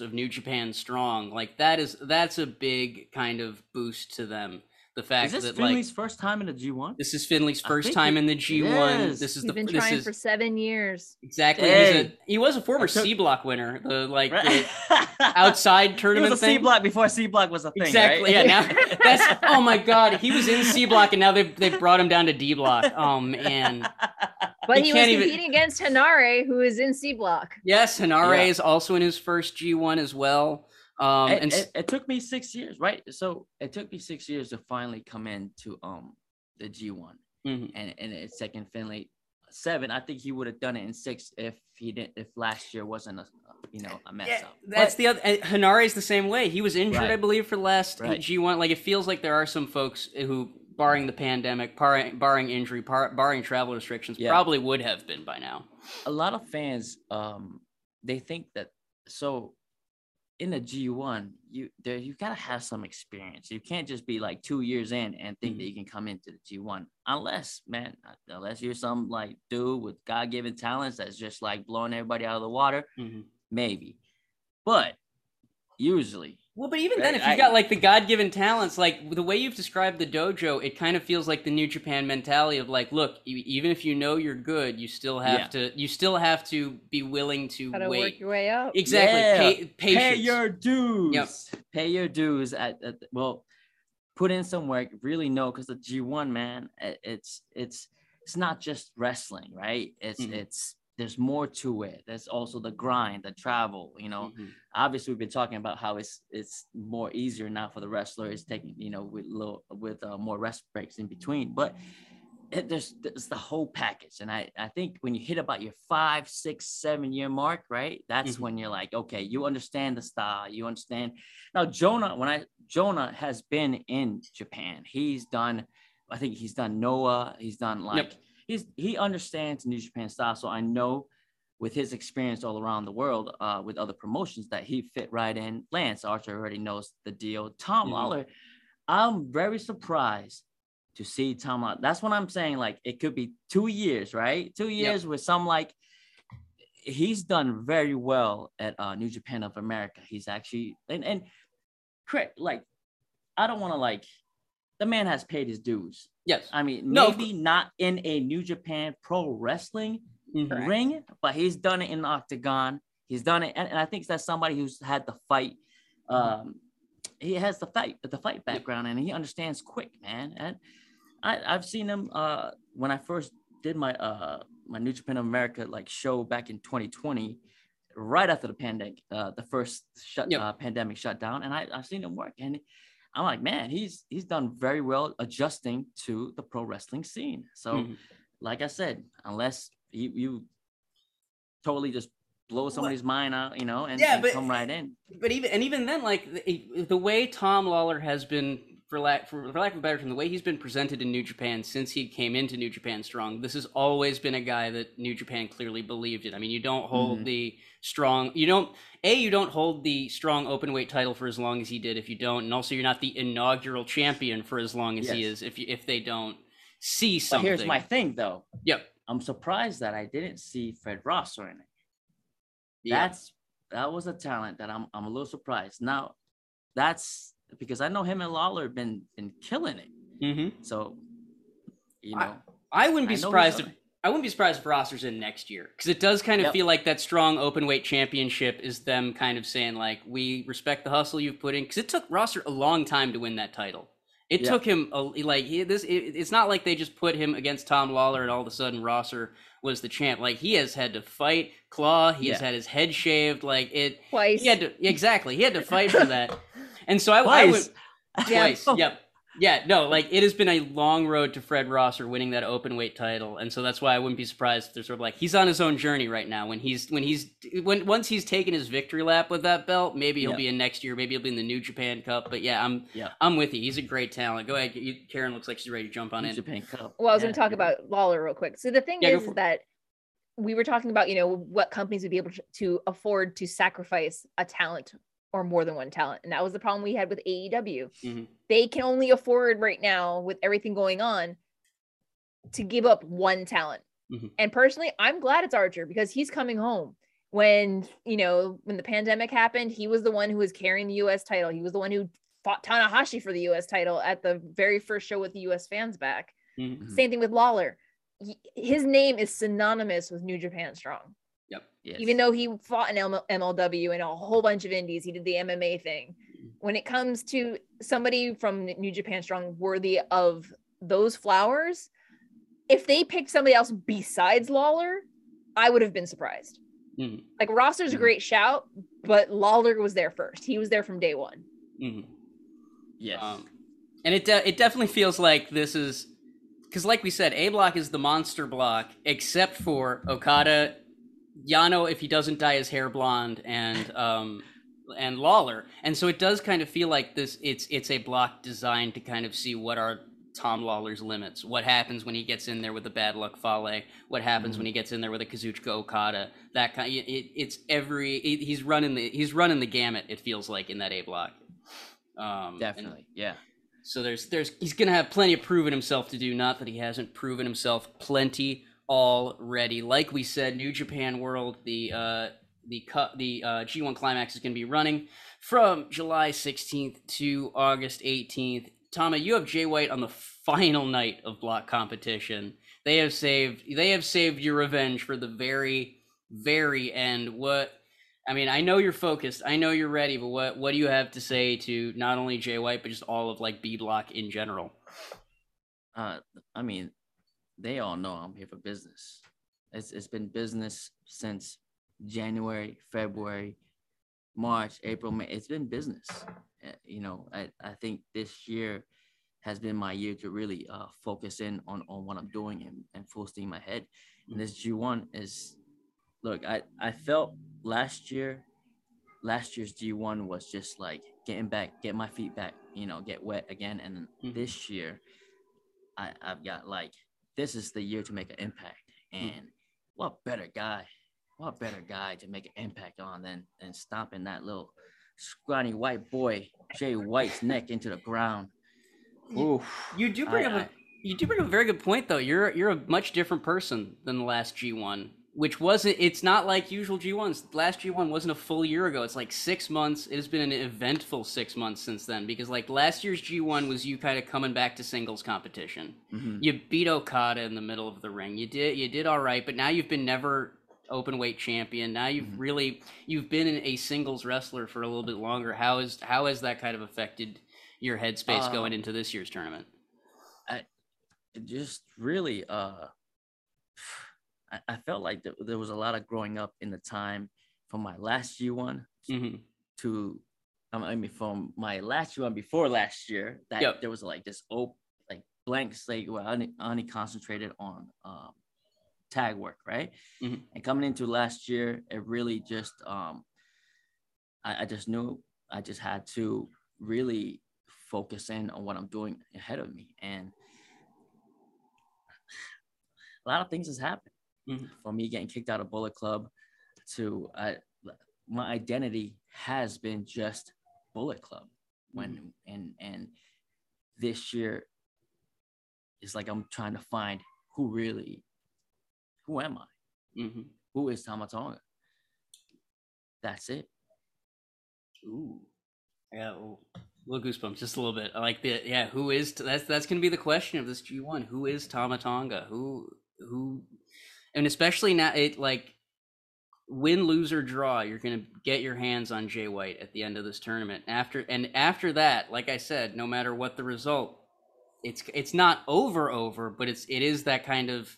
Of New Japan Strong. Like that is that's a big kind of boost to them. The fact Is this that Finlay's like first time in the G1? this is Finlay's first time it- in the G1. is. This is he's the been this trying is for seven years. exactly he's a, he was a former took- C block winner. The like Right? the outside He tournament was a thing. C block before C block was a thing. Exactly. right? Yeah. Now that's oh my god. He was in C block and now they've they've brought him down to D block. Um, oh man. But He he, was can't even- competing against Henare, who is in C block. Yes, Henare Yeah. is also in his first G1 as well. Um, it, and it, it took me six years, right? So it took me six years to finally come into um the G1, mhm. and and it's second Finlay seven. I think he would have done it in six if he didn't if last year wasn't a you know a mess Yeah, up. that's But- the other. uh, Henare's the same way. He was injured, Right. I believe, for the last Right. G1. Like it feels like there are some folks who, barring the pandemic, barring, barring injury, par, barring travel restrictions, Yeah. probably would have been by now. a lot of fans um they think that so in the G1 you there you gotta have some experience. You can't just be like two years in and think that Mhm. you can come into the G1 unless man uh, unless you're some like dude with God given talents that's just like blowing everybody out of the water Mhm. maybe, but usually Well, but even then, Right, if you I- got like the God-given talents, like the way you've described the dojo, it kind of feels like the New Japan mentality of like, look, even if you know you're good, you still have Yeah. to, you still have to be willing to Gotta wait. work your way up. Exactly, Yeah. pay, patience. pay your dues. Yep. Pay your dues at, at well, put in some work. Really know because the G one man, i- it's it's it's not just wrestling, right? It's Mhm. it's there's more to it. There's also the grind, the travel. You know, Mhm. obviously we've been talking about how it's it's more easier now for the wrestler. It's taking you know with little with uh, more rest breaks in between, but it, there's there's the whole package, and I I think when you hit about your five, six, seven year mark, right? That's Mhm. when you're like, okay, you understand the style, you understand. Now Jonah, when I Jonah has been in Japan, he's done. I think he's done Noah. He's done like he's he understands New Japan style. So I know with his experience all around the world uh, with other promotions that he fit right in. Lance Archer already knows the deal. Tom Mhm. Lawlor, I'm very surprised to see Tom Lawlor. That's what I'm saying. Like it could be two years, right? Two years with some like he's done very well at uh, New Japan of America. He's actually and and cra- like I don't want to like the man has paid his dues. Yes. I mean, No, maybe not in a New Japan Pro Wrestling Mhm. Ring, but he's done it in the octagon. He's done it, and, and I think that's somebody who's had the fight. Um, he has the fight, the fight background, and he understands quick, man. And I, I've seen him uh, when I first did my uh, my New Japan of America like show back in 2020, right after the pandemic, uh, the first shut Yep. uh, pandemic shut down, and I, I've seen him work, and I'm like, man, he's he's done very well adjusting to the pro wrestling scene. So Mhm. like I said, unless you, you totally just blow somebody's mind out, you know, and, Yeah, and but- come right in. but even and even then, like the, the way Tom Lawlor has been, for lack for, for lack of a better term, the way he's been presented in New Japan since he came into New Japan Strong, this has always been a guy that New Japan clearly believed in. I mean, you don't hold Mhm. the strong, you don't a you don't hold the strong open weight title for as long as he did if you don't, and also you're not the inaugural champion for as long as he is if you if they don't see But something. here's my thing, though. yep. I'm surprised that I didn't see Fred Rosser in it. Yeah. That's that was a talent that I'm I'm a little surprised. Now, that's because I know him and Lawlor have been been killing it. Mm-hmm. So, you know, I wouldn't be I surprised if I wouldn't be surprised if Rosser's in next year because it does kind of Yep. feel like that strong open weight championship is them kind of saying like we respect the hustle you've put in because it took Rosser a long time to win that title. It Yeah. took him a, like he, this. It, it's not like they just put him against Tom Lawlor and all of a sudden Rosser was the champ. Like he has had to fight, claw. He has had his head shaved. Like it. Twice. He had to exactly. He had to fight for that. And so I, I would twice. Yeah. Yep. Yeah, no, like it has been a long road to Fred Rosser winning that open weight title, and so that's why I wouldn't be surprised if there's sort of like he's on his own journey right now. When he's when he's when once he's taken his victory lap with that belt, maybe he'll Yeah. be in next year, maybe he'll be in the New Japan Cup. But yeah, I'm Yeah. I'm with you. He's a great talent. Go ahead, you, Karen looks like she's ready to jump on New in. Japan Cup. Well, I was Yeah, going to talk about Lawlor real quick. So the thing Yeah, is, for that we were talking about, you know, what companies would be able to, to afford to sacrifice a talent or more than one talent, and that was the problem we had with AEW. Mhm. They can only afford right now, with everything going on, to give up one talent. Mhm. And personally, I'm glad it's Archer because he's coming home. When you know when the pandemic happened, he was the one who was carrying the U.S. title. He was the one who fought Tanahashi for the U.S. title at the very first show with the U.S. fans back. Mhm. Mhm. Same thing with Lawlor. He- His name is synonymous with New Japan Strong. Yes. Even though he fought in MLW and a whole bunch of indies, he did the MMA thing. When it comes to somebody from New Japan Strong worthy of those flowers, if they picked somebody else besides Lawlor, I would have been surprised. Mhm. Like Rosser's a Mhm. great shout, but Lawlor was there first. He was there from day one. Mhm. yes. Um, and it de- it definitely feels like this is because, like we said, A block is the monster block, except for Okada, Yano if he doesn't dye his hair blonde, and um, and Lawlor. And so it does kind of feel like this. It's it's a block designed to kind of see what are Tom Lawlor's limits. What happens when he gets in there with a bad luck Fale? What happens when he gets in there with a Kazuchika Okada? That kind. It, it's every. It, he's running the he's running the gamut. It feels like in that A block. Um, and- Definitely. Yeah. so there's there's he's gonna have plenty of proving himself to do. Not that he hasn't proven himself plenty already. Like we said, New Japan World, the uh the cut the uh, G1 Climax is gonna be running from July 16th to August 18th. Tama, you have Jay White on the final night of block competition. They have saved they have saved your revenge for the very very end. What I mean, I know you're focused. I know you're ready, but what what do you have to say to not only Jay White but just all of like B Block in general? Uh, I mean, they all know I'm here for business. It's it's been business since January, February, March, April, May. It's been business. Uh, You know, I, I think this year has been my year to really uh, focus in on, on what I'm doing and, and full steam ahead. And this G1 is, look, I, I felt last year, last year's G1 was just like getting back, get my feet back, you know, get wet again. And Mhm. this year, I, I've got like, this is the year to make an impact. Hmm. And what better guy, what better guy to make an impact on than, than stomping that little scrawny white boy, Jay White's neck into the ground. Ooh, You do bring I- up a I- you do bring up a very good point though. You're you're a much different person than the last G1, which wasn't. It's not like usual G1s. Last G1 wasn't a full year ago. It's like six months. It has been an eventful six months since then because like last year's G1 was you kind of coming back to singles competition. Mhm. You beat Okada in the middle of the ring. You did you did all right, but now you've been never open weight champion. Now you've Mhm. really you've been a singles wrestler for a little bit longer. How is how has that kind of affected your headspace Uh, going into this year's tournament? it just really uh I, I felt like th- there was a lot of growing up in the time from my last G1 hmm to um, I mean from my last G1 before last year that Yep. there was like this op like blank slate where I only, only concentrated on um tag work right Mhm. and coming into last year it really just um I, I just knew I just had to really focus in on what I'm doing ahead of me and a lot of things has happened Mhm. from me getting kicked out of Bullet Club to I, my identity has been just Bullet Club. When and and this year is like I'm trying to find who really, who am I? hmm Who is Tama Tonga? That's it. Ooh, yeah, little, little goosebumps, just a little bit. I like the yeah. Who is that's that's gonna be the question of this G one. Who is Tama Tonga? Who who, and especially now it like win, lose or draw, you're gonna get your hands on Jay White at the end of this tournament. After and after that, like I said, no matter what the result, it's it's not over over, but it's it is that kind of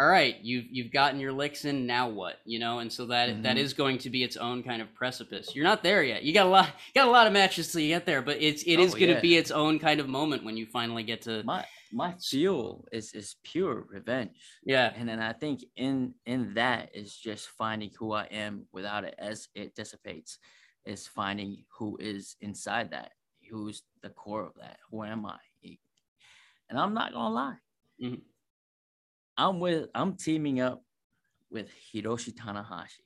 all right, you've you've gotten your licks in, now what? You know, and so that that Mhm. is going to be its own kind of precipice. You're not there yet. You got a lot you got a lot of matches till you get there, but it's it is Oh, going to yeah. be its own kind of moment when you finally get to My my fuel is is pure revenge. yeah. And then I think in in that is just finding who I am without it as it dissipates, is finding who is inside that, who's the core of that. Who am I? And I'm not gonna lie. Mhm. I'm with I'm teaming up with Hiroshi Tanahashi.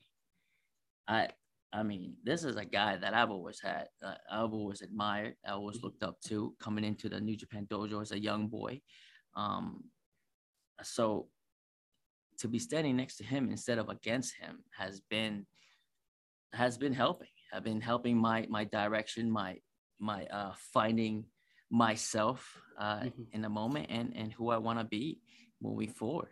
I I mean, this is a guy that I've always had, uh, I've always admired, I always looked up to coming into the New Japan Dojo as a young boy. Um, so to be standing next to him instead of against him has been has been helping. Have been helping my my direction, my my uh finding myself uh Mhm. in the moment and and who I want to be moving forward.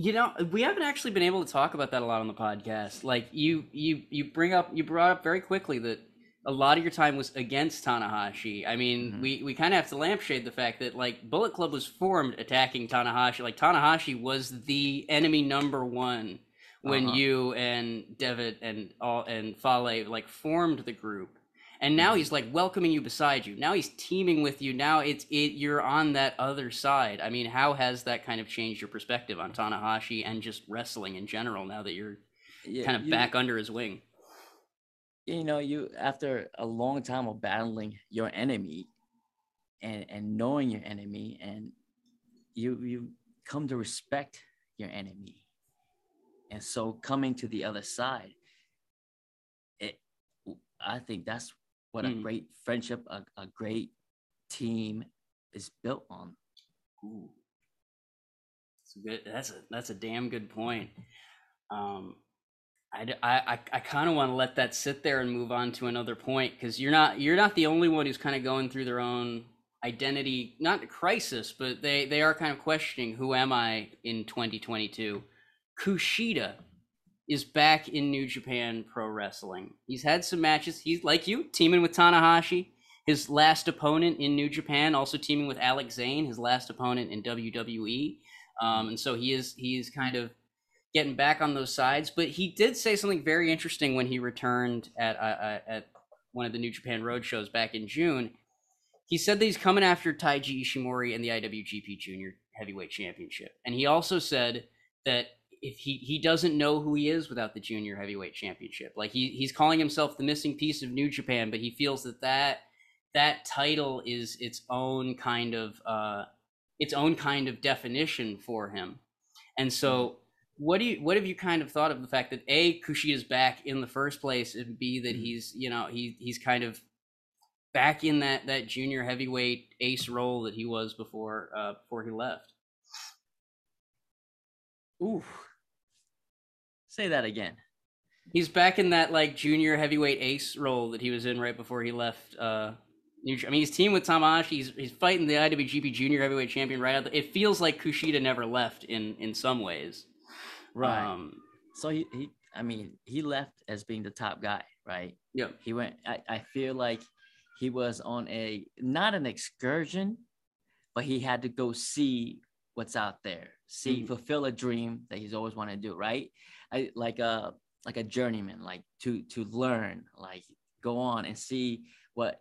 You know, we haven't actually been able to talk about that a lot on the podcast. Like you, you, you bring up, you brought up very quickly that a lot of your time was against Tanahashi. I mean, Mhm. we we kind of have to lampshade the fact that like Bullet Club was formed attacking Tanahashi. Like Tanahashi was the enemy number one when Uh-huh. you and Devitt and all and Fale like formed the group. And now he's like welcoming you beside you. Now he's teaming with you. Now it's it you're on that other side. I mean, how has that kind of changed your perspective on Tanahashi and just wrestling in general now that you're Yeah, kind of you- back under his wing? you know you after a long time of battling your enemy and and knowing your enemy and you you come to respect your enemy and so coming to the other side it i think that's what a Mhm. great friendship a, a great team is built on Ooh. That's a good. That's a that's a damn good point. Um, I I, I kind of want to let that sit there and move on to another point because you're not you're not the only one who's kind of going through their own identity not a crisis but they they are kind of questioning who am I in 2022. Kushida is back in New Japan Pro Wrestling. He's had some matches. He's like you teaming with Tanahashi his last opponent in New Japan, also teaming with Alex Zayne, his last opponent in WWE. Um, and so he is he is kind of getting back on those sides. But he did say something very interesting when he returned at uh, uh, at one of the New Japan Road shows back in June. he said that he's coming after Taiji Ishimori and the IWGP Junior Heavyweight Championship, and he also said that if he he doesn't know who he is without the Junior Heavyweight Championship, like he he's calling himself the missing piece of New Japan, but he feels that that that title is its own kind of uh, its own kind of definition for him, and so what do you what have you kind of thought of the fact that a Kushida's back in the first place and b that he's you know he he's kind of back in that that junior heavyweight ace role that he was before uh before he left? Ooh. Say that again. he's back in that like junior heavyweight ace role that he was in right before he left uh New, I mean, he's teamed with Tanahashi. He's, he's fighting the IWGP Junior Heavyweight Champion right out. The, it feels like Kushida never left in in some ways. Right. Um, so he, he I mean, he left as being the top guy, right? yeah. He went I, I feel like he was on a not an excursion, but he had to go see what's out there, see Mhm. fulfill a dream that he's always wanted to do, right? I like a like a journeyman, like to to learn, like go on and see what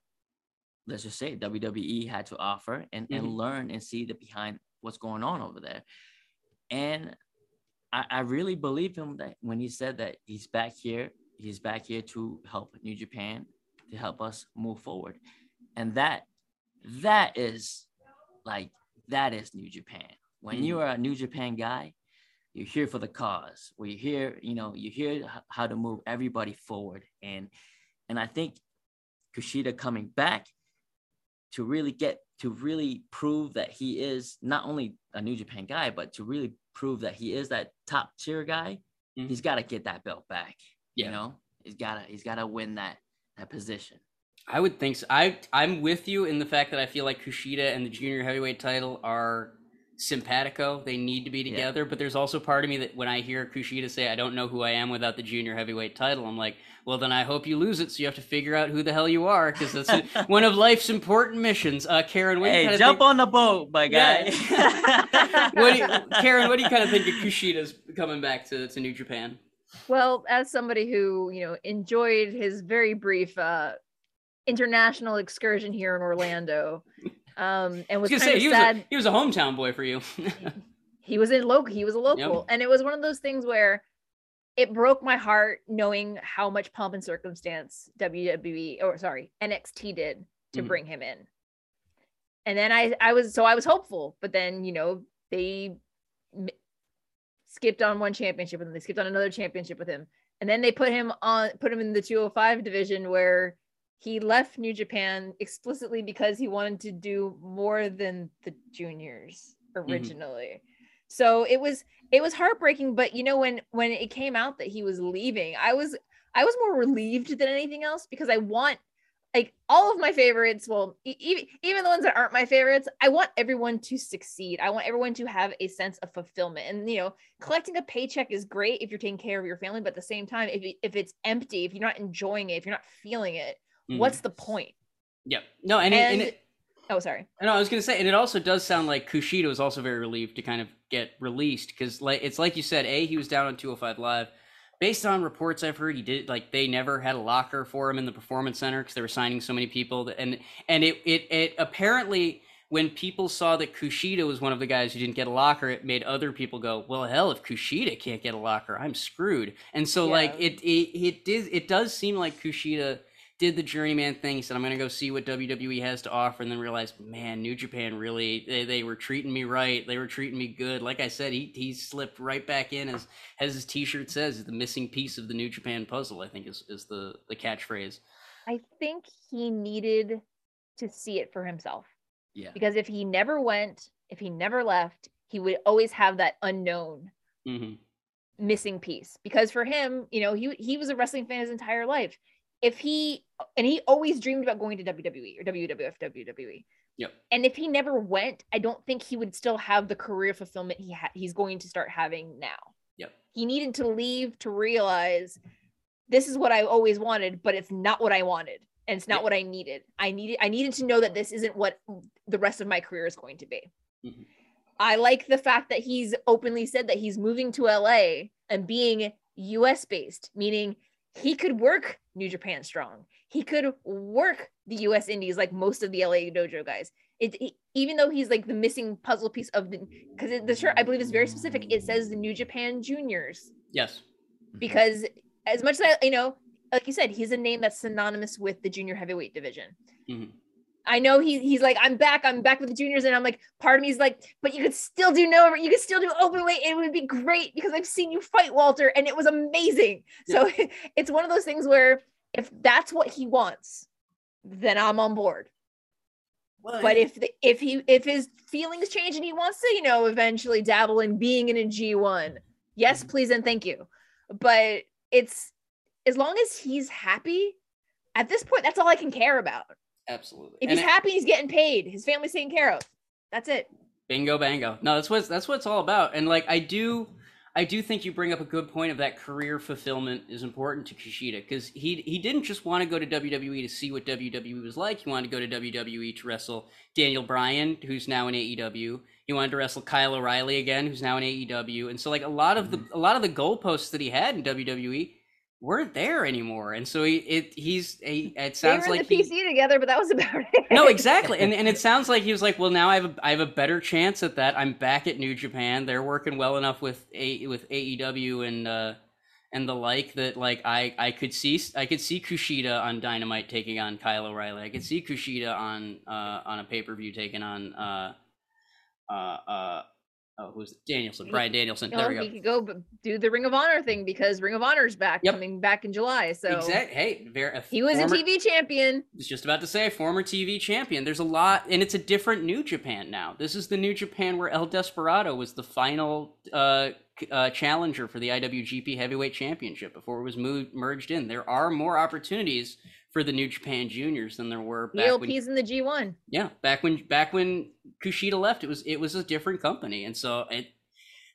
let's just say WWE had to offer and, and Mhm. learn and see the behind what's going on over there. And I, I really believe him that when he said that he's back here, he's back here to help New Japan, to help us move forward. And that that is like that is New Japan. When Mhm. you are a New Japan guy, you're here for the cause. We're here, you know, you're here how to move everybody forward. And and I think Kushida coming back to really get to really prove that he is not only a New Japan guy, but to really prove that he is that top tier guy, Mhm. he's got to get that belt back. Yeah. You know, he's gotta he's gotta win that that position. I would think so. I I'm with you in the fact that I feel like Kushida and the junior heavyweight title are simpatico. They need to be Yeah. together. But there's also part of me that when I hear Kushida say, "I don't know who I am without the junior heavyweight title," I'm like, "Well, then I hope you lose it, so you have to figure out who the hell you are, because that's one of life's important missions." Uh, Karen, what do you Hey, jump think- on the boat, my guy. Yeah. what do you, Karen, what do you kind of think of Kushida's coming back to, to New Japan? Well, as somebody who, you know, enjoyed his very brief uh international excursion here in Orlando, um, and was was kind gonna say of he was, a, he was a hometown boy for you. he was in local he was a local. And it was one of those things where it broke my heart knowing how much pomp and circumstance WWE or sorry NXT did to Mhm. bring him in. And then I I was so I was hopeful but then you know they m- skipped on one championship and then they skipped on another championship with him. And then they put him on put him in the 205 division where he left New Japan explicitly because he wanted to do more than the juniors mm-hmm. originally. So it was it was heartbreaking, but you know when when it came out that he was leaving, I was I was more relieved than anything else because I want like all of my favorites, well, even even the ones that aren't my favorites, I want everyone to succeed. I want everyone to have a sense of fulfillment. And you know, collecting a paycheck is great if you're taking care of your family, but at the same time, if if it's empty, if you're not enjoying it, if you're not feeling it, Mhm. what's the point? Yep. No, and, it, and And- it, Oh, sorry. No, I was gonna say, and it also does sound like Kushida was also very relieved to kind of get released because, like, it's like you said, a he was down on 205 Live. Based on reports I've heard, he did like they never had a locker for him in the performance center because they were signing so many people, that, and and it it it apparently when people saw that Kushida was one of the guys who didn't get a locker, it made other people go, well, hell, if Kushida can't get a locker, I'm screwed. And so like it it it did it does seem like Kushida did the journeyman thing. He said, I'm going to go see what WWE has to offer. And then realized, man, New Japan really, they, they were treating me right. They were treating me good. Like I said, he, he slipped right back in as, as his t-shirt says, the missing piece of the New Japan puzzle, I think is, is the, the catchphrase. I think he needed to see it for himself yeah. because if he never went, if he never left, he would always have that unknown hmm missing piece. Because for him, you know, he he was a wrestling fan his entire life. If he and he always dreamed about going to WWE or WWF WWE. Yep. And if he never went, I don't think he would still have the career fulfillment he ha- he's going to start having now. Yep. He needed to leave to realize this is what I always wanted, but it's not what I wanted. And it's not Yep. what I needed. I needed I needed to know that this isn't what the rest of my career is going to be. Mhm. I like the fact that he's openly said that he's moving to LA and being US based, meaning he could work New Japan strong. he could work the U.S. Indies like most of the LA Dojo guys. It, it even though he's like the missing puzzle piece of the because the shirt I believe is very specific. It says the New Japan Juniors Yes. because as much as I you know, like you said, he's a name that's synonymous with the junior heavyweight division. Mhm. I know he he's like I'm back, I'm back with the juniors, and I'm like part of me is like, but you could still do no, you could still do open weight. It would be great because I've seen you fight Walter, and it was amazing. So it's one of those things where if that's what he wants, then I'm on board. Well, But if the, if he if his feelings change and he wants to, you know, eventually dabble in being in a G1, yes, Mhm. please and thank you. But it's as long as he's happy, at this point, that's all I can care about. Absolutely. If And he's happy, he's getting paid, his family's taken care of. That's it. Bingo bango. No, that's what that's what it's all about. And like I do I do think you bring up a good point of that career fulfillment is important to Kushida because he he didn't just want to go to WWE to see what WWE was like. He wanted to go to WWE to wrestle Daniel Bryan, who's now in AEW. He wanted to wrestle Kyle O'Reilly again, who's now in AEW. And so like a lot of the mm-hmm. a lot of the goalposts that he had in WWE weren't there anymore. And so he it he's a it sounds They were in like the he, PC together, but that was about it. no, exactly, and and it sounds like he was like, well, now I have a I have a better chance at that. I'm back at New Japan. They're working well enough with a with AEW and uh and the like that like I I could see I could see Kushida on Dynamite taking on Kyle O'Reilly. I could see Kushida on uh on a pay per view taking on uh uh uh oh who's? Danielson Bryan Danielson. You There we go. he could go do the Ring of Honor thing because Ring of Honor's back, Yep. coming back in July. So Exact. Hey, very. he was former- a TV champion. I was just about to say former TV champion. There's a lot, and it's a different New Japan now. This is the New Japan where El Desperado was the final uh, uh, challenger for the IWGP Heavyweight Championship before it was moved, merged in. There are more opportunities for the New Japan Juniors than there were back when. In the G1. Yeah, back when back when Kushida left, it was it was a different company, and so it.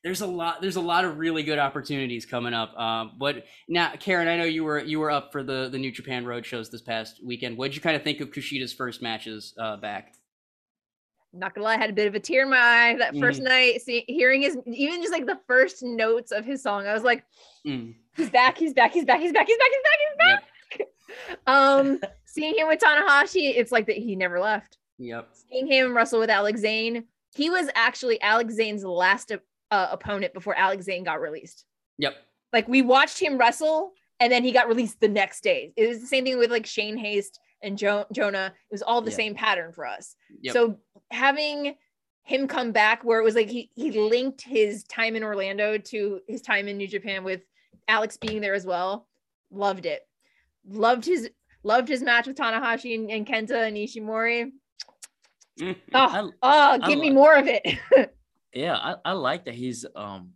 There's a lot. There's a lot of really good opportunities coming up. Um, but now, Karen, I know you were you were up for the the New Japan Road shows this past weekend. What did you kind of think of Kushida's first matches uh, back? Not gonna lie, I had a bit of a tear in my eye that 1st Mm-hmm. night. See, hearing his even just like the first notes of his song, I was like, Mm, he's back, he's back, he's back, he's back, he's back, he's back, he's back. Um, seeing him with Tanahashi, it's like that he never left. yep. Seeing him wrestle with Alex Zayne, he was actually Alex Zayne's last uh, opponent before Alex Zayne got released. Yep. Like we watched him wrestle, and then he got released the next day. It was the same thing with like Shane Haste and jo- Jonah. It was all the Yeah. same pattern for us. Yep. So having him come back, where it was like he he linked his time in Orlando to his time in New Japan with Alex being there as well. Loved it. Loved his loved his match with Tanahashi and, and Kenta and Ishimori. Oh, I, oh, give me like- more of it. yeah, I, I like that he's um.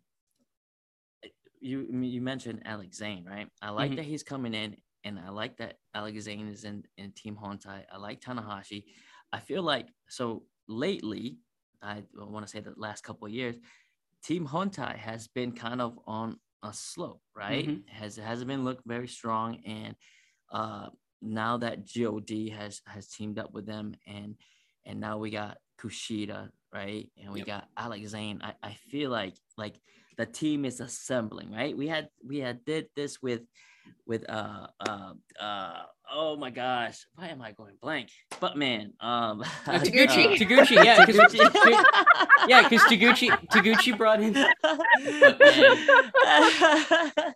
You you mentioned Alex Zayne, right? I like Mhm. that he's coming in, and I like that Alex Zayne is in in Team Hontai. I like Tanahashi. I feel like so lately. I want to say the last couple of years, Team Hontai has been kind of on a slope, right? Mhm. Has hasn't been looked very strong, and uh, now that God has has teamed up with them, and and now we got Kushida, right? And we Yep. got Alex Zayne. I, I feel like like the team is assembling, right? We had we had did this with with uh uh uh oh my gosh, why am I going blank? But man, um Uh, Taguchi, uh, Taguchi, yeah, 'cause- Taguchi. yeah, because Taguchi Taguchi brought in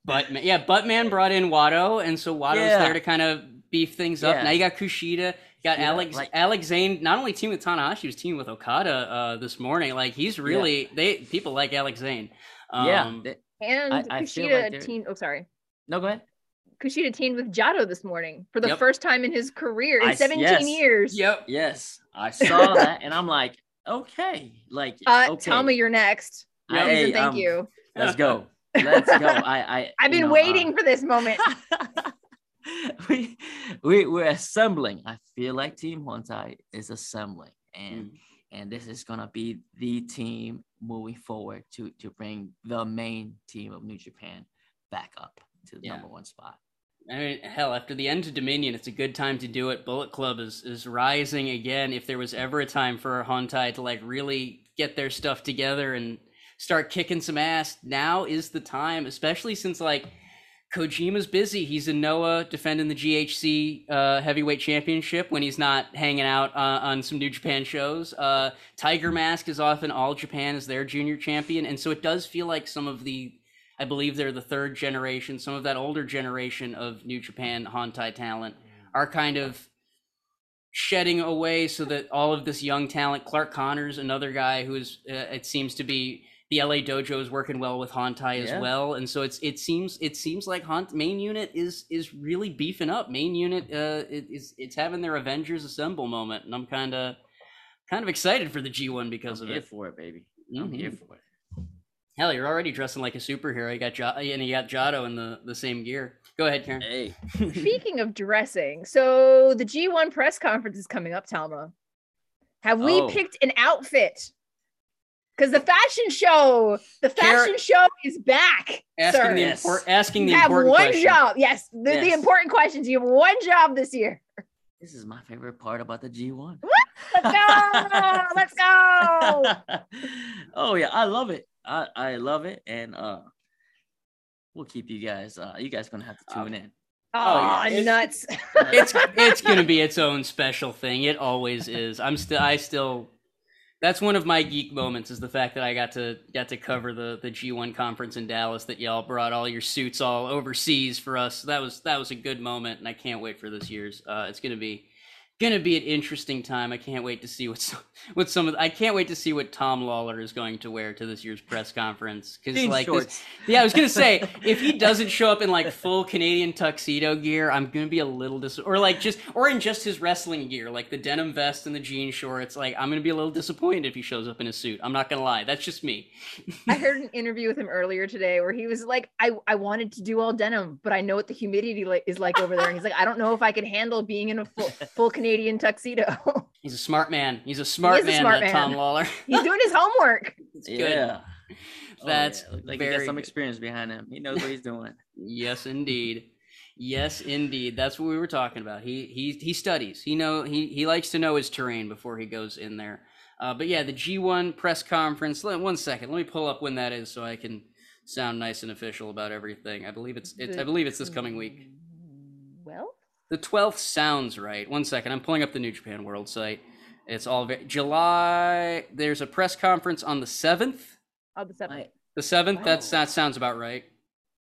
Buttman. Yeah, Buttman brought in Wato, and so Wato's Yeah. there to kind of beef things up. Yeah. Now you got Kushida, you got Yeah, Alex like- Alex Zayne. Not only team with Tanahashi, he was teaming with Okada uh, this morning. Like he's really they people like Alex Zayne. Um, yeah. th- and I- I feel Kushida like they're- Oh, sorry. No, go ahead. Kushida teamed with Jado this morning for the Yep. first time in his career in I s- 17 yes. years. Yep. Yes, I saw that, and I'm like, okay, like, Uh, okay, Tell me you're next. Yeah. Please Hey, and thank um, you. Let's go. Let's go. I, I, I've been know, waiting uh, for this moment. we, we, we're assembling. I feel like Team Hontai is assembling, and Mm. and this is gonna be the team moving forward to to bring the main team of New Japan back up to the Yeah. number one spot. I mean, hell, after the end of Dominion, it's a good time to do it. Bullet Club is is rising again. If there was ever a time for Hontai to like really get their stuff together and start kicking some ass, now is the time. Especially since like Kojima's busy. He's in Noah defending the GHC uh, heavyweight championship when he's not hanging out uh, on some New Japan shows. Uh, Tiger Mask is off in All Japan as their junior champion, and so it does feel like some of the, I believe they're the third generation, some of that older generation of New Japan Hontai talent are kind of shedding away so that all of this young talent, Clark Connors, another guy who is, uh, it seems to be the LA dojo is working well with Hontai as Yeah. well, and so it's it seems it seems like Hont main unit is is really beefing up. Main unit uh it- is it's having their Avengers Assemble moment, and I'm kind of kind of excited for the G1 because I'm of here it. for it, baby. I'm here for it. Hell, you're already dressing like a superhero. You got jo- and you got Jado in the the same gear. Go ahead, Karen. Hey, Speaking of dressing, so the G1 press conference is coming up, Tama. Have we Oh. picked an outfit? Because the fashion show, the Kara- fashion show is back. Asking sir. the Yes. import, asking the you have one important question. job. Yes, the, the important questions. You have one job this year. This is my favorite part about the G1. Let's go. Let's go. oh yeah, I love it. I I love it, and uh, we'll keep you guys. Uh, you guys gonna have to tune in. Oh, yeah. nuts. it's it's gonna be its own special thing. It always is. I'm still I still that's one of my geek moments is the fact that I got to got to cover the the G1 conference in Dallas that y'all brought all your suits all overseas for us. That was that was a good moment and I can't wait for this year's. Uh it's to be going to be an interesting time. I can't wait to see what some, what some of I can't wait to see what Tom Lawlor is going to wear to this year's press conference cuz like this, yeah, I was gonna say if he doesn't show up in like full Canadian tuxedo gear, I'm gonna be a little dis or like just or in just his wrestling gear, like the denim vest and the jean shorts. Like I'm gonna be a little disappointed if he shows up in a suit. I'm not gonna lie, that's just me. I heard an interview with him earlier today where he was like, I, I wanted to do all denim, but I know what the humidity is like over there. And he's like, I don't know if I could handle being in a full, full Canadian tuxedo. He's a smart man. He's a smart is a man. smart that Tom. Lawlor. he's doing his homework. It's good. Yeah, Oh, That's yeah. like he very got some good. experience behind him. He knows what he's doing. Yes, indeed. Yes, indeed. That's what we were talking about. He he he studies. He know he he likes to know his terrain before he goes in there. Uh, but yeah, the G1 press conference. Let, one second. Let me pull up when that is so I can sound nice and official about everything. I believe it's, it's I believe it's this coming week. Well, The 12th sounds right. One second. I'm pulling up the New Japan World site. It's all ve- July. There's a press conference on the 7th. I'll be seven. The 7th. That's that sounds about right.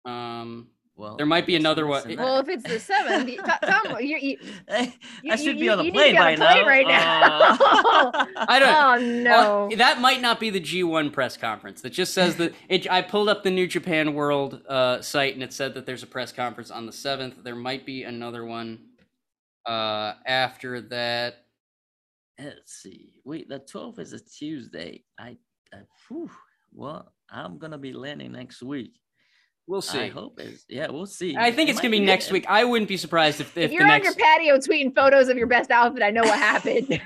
Um well, There might be another one. missing Well, if it's the seventh, you- Tom, Tom, you, you, Hey, you- I should you- be on the you need to plane by a plane now. right now. Uh, I don't oh no. Uh, that might not be the G1 press conference. That just says that it, I pulled up the New Japan World uh, site and it said that there's a press conference on the 7th. There might be another one uh, after that. Let's see. Wait, the 12th is a Tuesday. I, I whew, well, I'm gonna be landing next week. We'll see. I see. hope it's yeah, we'll see. I think It it's gonna be next week. I wouldn't be surprised if, if, if you're on next. your patio tweeting photos of your best outfit, I know what happened.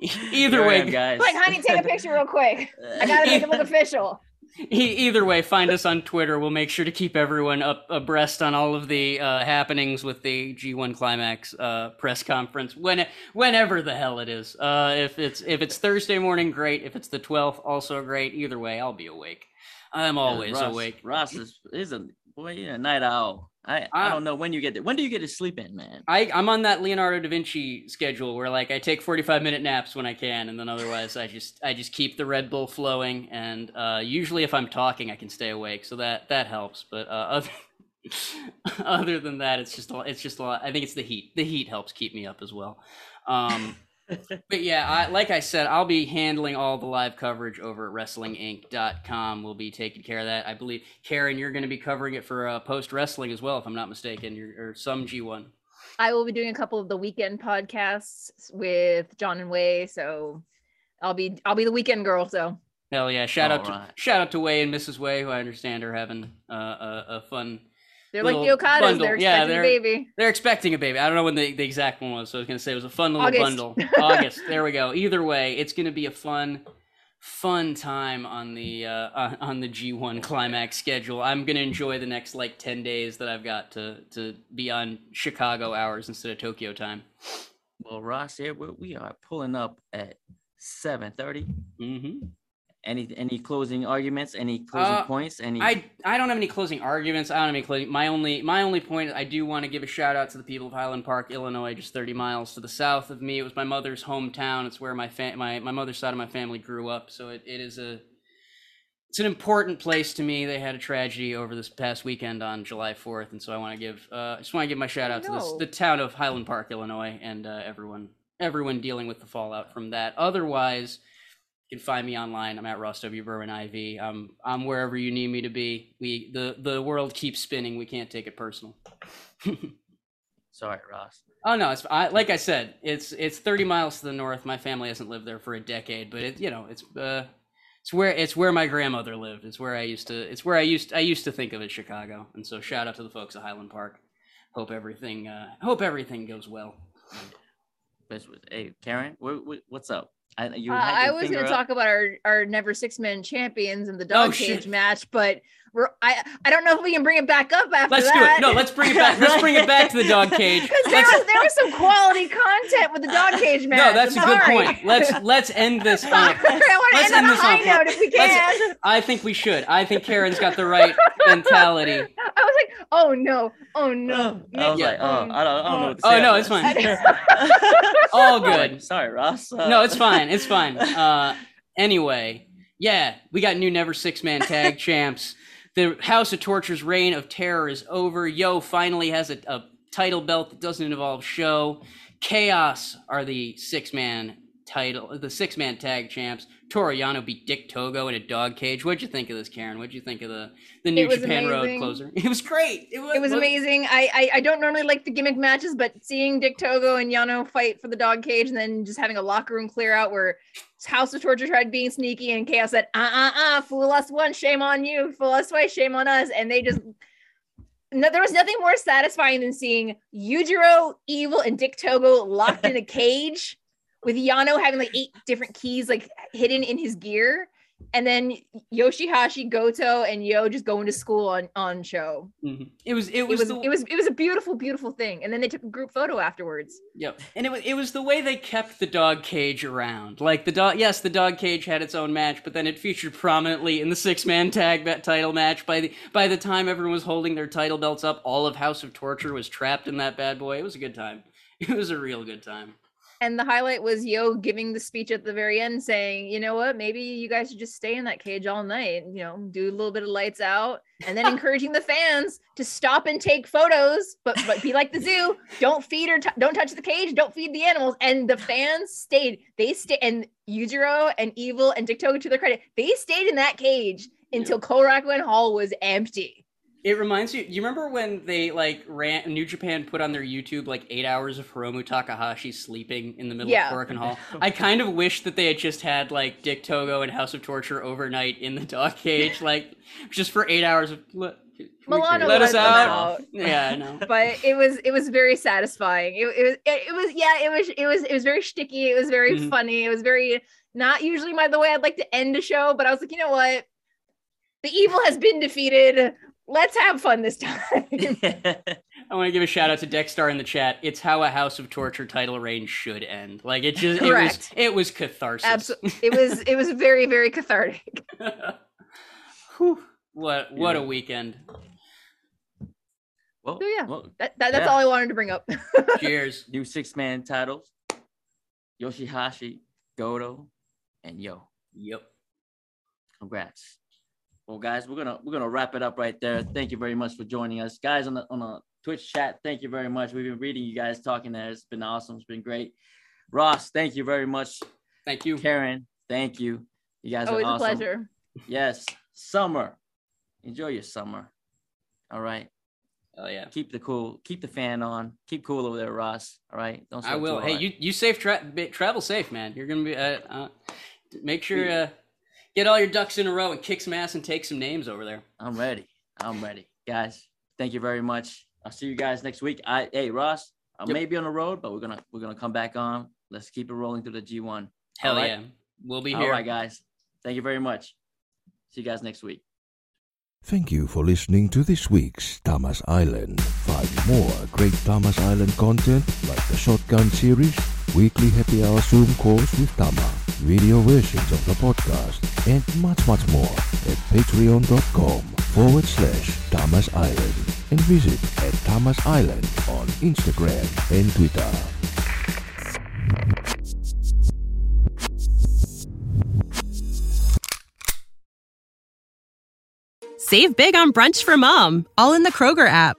Either Here way, am, guys. like, honey, take a picture real quick. I gotta make it look official. Either way, find us on Twitter. We'll make sure to keep everyone up abreast on all of the uh, happenings with the G1 Climax uh, press conference when whenever the hell it is. Uh, if it's if it's Thursday morning, great. If it's the 12th, also great. Either way, I'll be awake. I'm Yeah, always Ross, awake. Ross is, is a boy, a night owl. I, I I- don't know when you get to, when do you get to sleep in, man? I, I'm on that Leonardo da Vinci schedule where like I take 45 minute naps when I can, and then otherwise I just I just keep the Red Bull flowing. And uh, usually if I'm talking, I can stay awake, so that that helps. But uh, other other than that, it's just a, it's just a lot. I think it's the heat. The heat helps keep me up as well. Um, but yeah, I, like I said, I'll be handling all the live coverage over at WrestlingInc.com. We'll be taking care of that. I believe Karen, you're going to be covering it for uh, post wrestling as well, if I'm not mistaken, you're, or some G1. I will be doing a couple of the weekend podcasts with John and Wai, so I'll be I'll be the weekend girl. So Hell yeah! Shout out to Alright. shout out to Wai and Mrs. Wai, who I understand are having uh, a, a fun. They're like the Little Okadas. bundle. They're expecting a they're- baby. They're expecting a baby. I don't know when the, the exact one was, so I was gonna say it was a fun little August. bundle. August. There we go. Either way, it's gonna be a fun, fun time on the uh, on- on the G1 climax schedule. I'm gonna enjoy the next like ten days that I've got to to be on Chicago hours instead of Tokyo time. Well, Ross, here we, we are pulling up at seven thirty, Mm-hmm. Any any closing arguments? Any closing Uh, points? Any? I I don't have any closing arguments. I don't have any closing. My only my only point. I do want to give a shout out to the people of Highland Park, Illinois, just 30 miles to the south of me. It was my mother's hometown. It's where my fa- my my mother's side of my family grew up. So it, it is a it's an important place to me. They had a tragedy over this past weekend on July 4th, and so I want to give uh, I just want to give my shout out to this, the town of Highland Park, Illinois, and uh, everyone everyone dealing with the fallout from that. Otherwise. You can find me online. I'm at Ross W. Berman IV. I'm I'm wherever you need me to be. We the the world keeps spinning. We can't take it personal. Sorry, Ross. oh no, it's I, like I said. It's it's 30 miles to the north. My family hasn't lived there for a decade, but it you know it's uh it's where it's where my grandmother lived. It's where I used to. It's where I used I used to think of as Chicago. And so shout out to the folks at Highland Park. Hope everything uh hope everything goes well. Hey, Karen, what, what, what's up? I you Uh, I was going to talk about our our never six man champions and the Oh, dog shit. cage match, but I I don't know if we can bring it back up after that. Let's do it. No, let's bring it back. Let's bring it back to the dog cage. Because there was there was some quality content with the dog cage match. no, that's a I'm good sorry. point. Let's let's end this on. I A, want to let's end end on a this on a high note if we let's- can. I think we should. I think Karen's got the right mentality. I was like, oh no, oh no. I was Yeah. like, oh, I don't, I don't know. What to Oh, no, about it's fine. All good. Sorry, Ross. Uh, No, it's fine. It's fine. Uh, anyway, yeah, we got new Never Six Man Tag Champs. The House of Torture's reign of terror is over. Yo finally has a, a title belt that doesn't involve SHO. Chaos are the six man title, the six man tag champs. Toru Yano beat Dick Togo in a dog cage. What'd you think of this, Karen? What'd you think of the the New Japan Road closer? It was great. It was, It was amazing. I, I I don't normally like the gimmick matches, but seeing Dick Togo and Yano fight for the dog cage and then just having a locker room clear out where House of Torture tried being sneaky and Chaos said, uh uh uh, fool us once, shame on you, fool us twice, shame on us. And they just no, there was nothing more satisfying than seeing Yujiro, Evil, and Dick Togo locked in a cage with Yano having like eight different keys like hidden in his gear. And then Yoshihashi, Goto, and Yo just going to school on on SHO Mhm. It was. It it was. was the, it was it was a beautiful beautiful thing and then they took a group photo afterwards Yep. And it was it was the way they kept the dog cage around. Like the dog yes, the dog cage had its own match, but then it featured prominently in the six-man tag bet title match. By the by the time everyone was holding their title belts up, all of House of Torture was trapped in that bad boy. It was a good time. It was a real good time. And the highlight was yo giving the speech at the very end saying you know what? Maybe you guys should just stay in that cage all night you know do a little bit of lights out and then encouraging the fans to stop and take photos but but be like the zoo. Don't feed or t- don't touch the cage. Don't feed the animals. And the fans stayed. They stayed and Yujiro and Evil and Dick to their credit they stayed in that cage until Korakuen Hall was empty It reminds you. You remember when they like ran New Japan put on their YouTube like eight hours of Hiromu Takahashi sleeping in the middle Yeah. of Korakuen Hall? I kind of wish that they had just had like Dick Togo and House of Torture overnight in the dog cage, like just for eight hours of. Let, Milano let us out. out. Yeah, I know. but it was it was very satisfying. It, it was it, it was yeah it was it was it was very sticky. It was very Mhm. funny. It was very not usually my the way I'd like to end a show, but I was like, you know what, the evil has been defeated. Let's have fun this time. I want to give a shout out to Dexstar in the chat. It's how a House of Torture title reign should end. Like it just it was Correct. it was catharsis. Absolutely, it was it was very very cathartic. Whew. What what a weekend. well, So yeah. well, That, that that's Yeah. all I wanted to bring up. Cheers. new six man titles Yoshihashi, Goto, and Yo. Yep. Congrats. Well, guys, we're gonna we're gonna wrap it up right there. Thank you very much for joining us, guys, on the on the Twitch chat. Thank you very much. We've been reading you guys talking there. It's been awesome. It's been great. Ross, thank you very much. Thank you. Karen, thank you. You guys Always are a awesome. pleasure. Yes, summer. Enjoy your summer. All right. Oh yeah. Keep the cool. Keep the fan on. Keep cool over there, Ross. All right. Don't. I sweat will. Hey, hard. you you safe tra- travel safe, man. You're gonna be uh, uh make sure uh get all your ducks in a row and kick some ass and take some names over there. I'm ready. I'm ready, guys. Thank you very much. I'll see you guys next week. I hey Ross, I Yep. may be on the road, but we're gonna we're gonna come back on. Let's keep it rolling through the G1. Hell All right. yeah. We'll be here. right, guys. Thank you very much. See you guys next week. Thank you for listening to this week's Tama's Island. Find more great Tama's Island content like the Shotgun series, weekly happy hour Zoom calls with Tama, video versions of the podcast, and much, much more at patreon.com forward slash Tama's Island and visit at Tama's Island on Instagram and Twitter. Save big on brunch for mom, all in the Kroger app.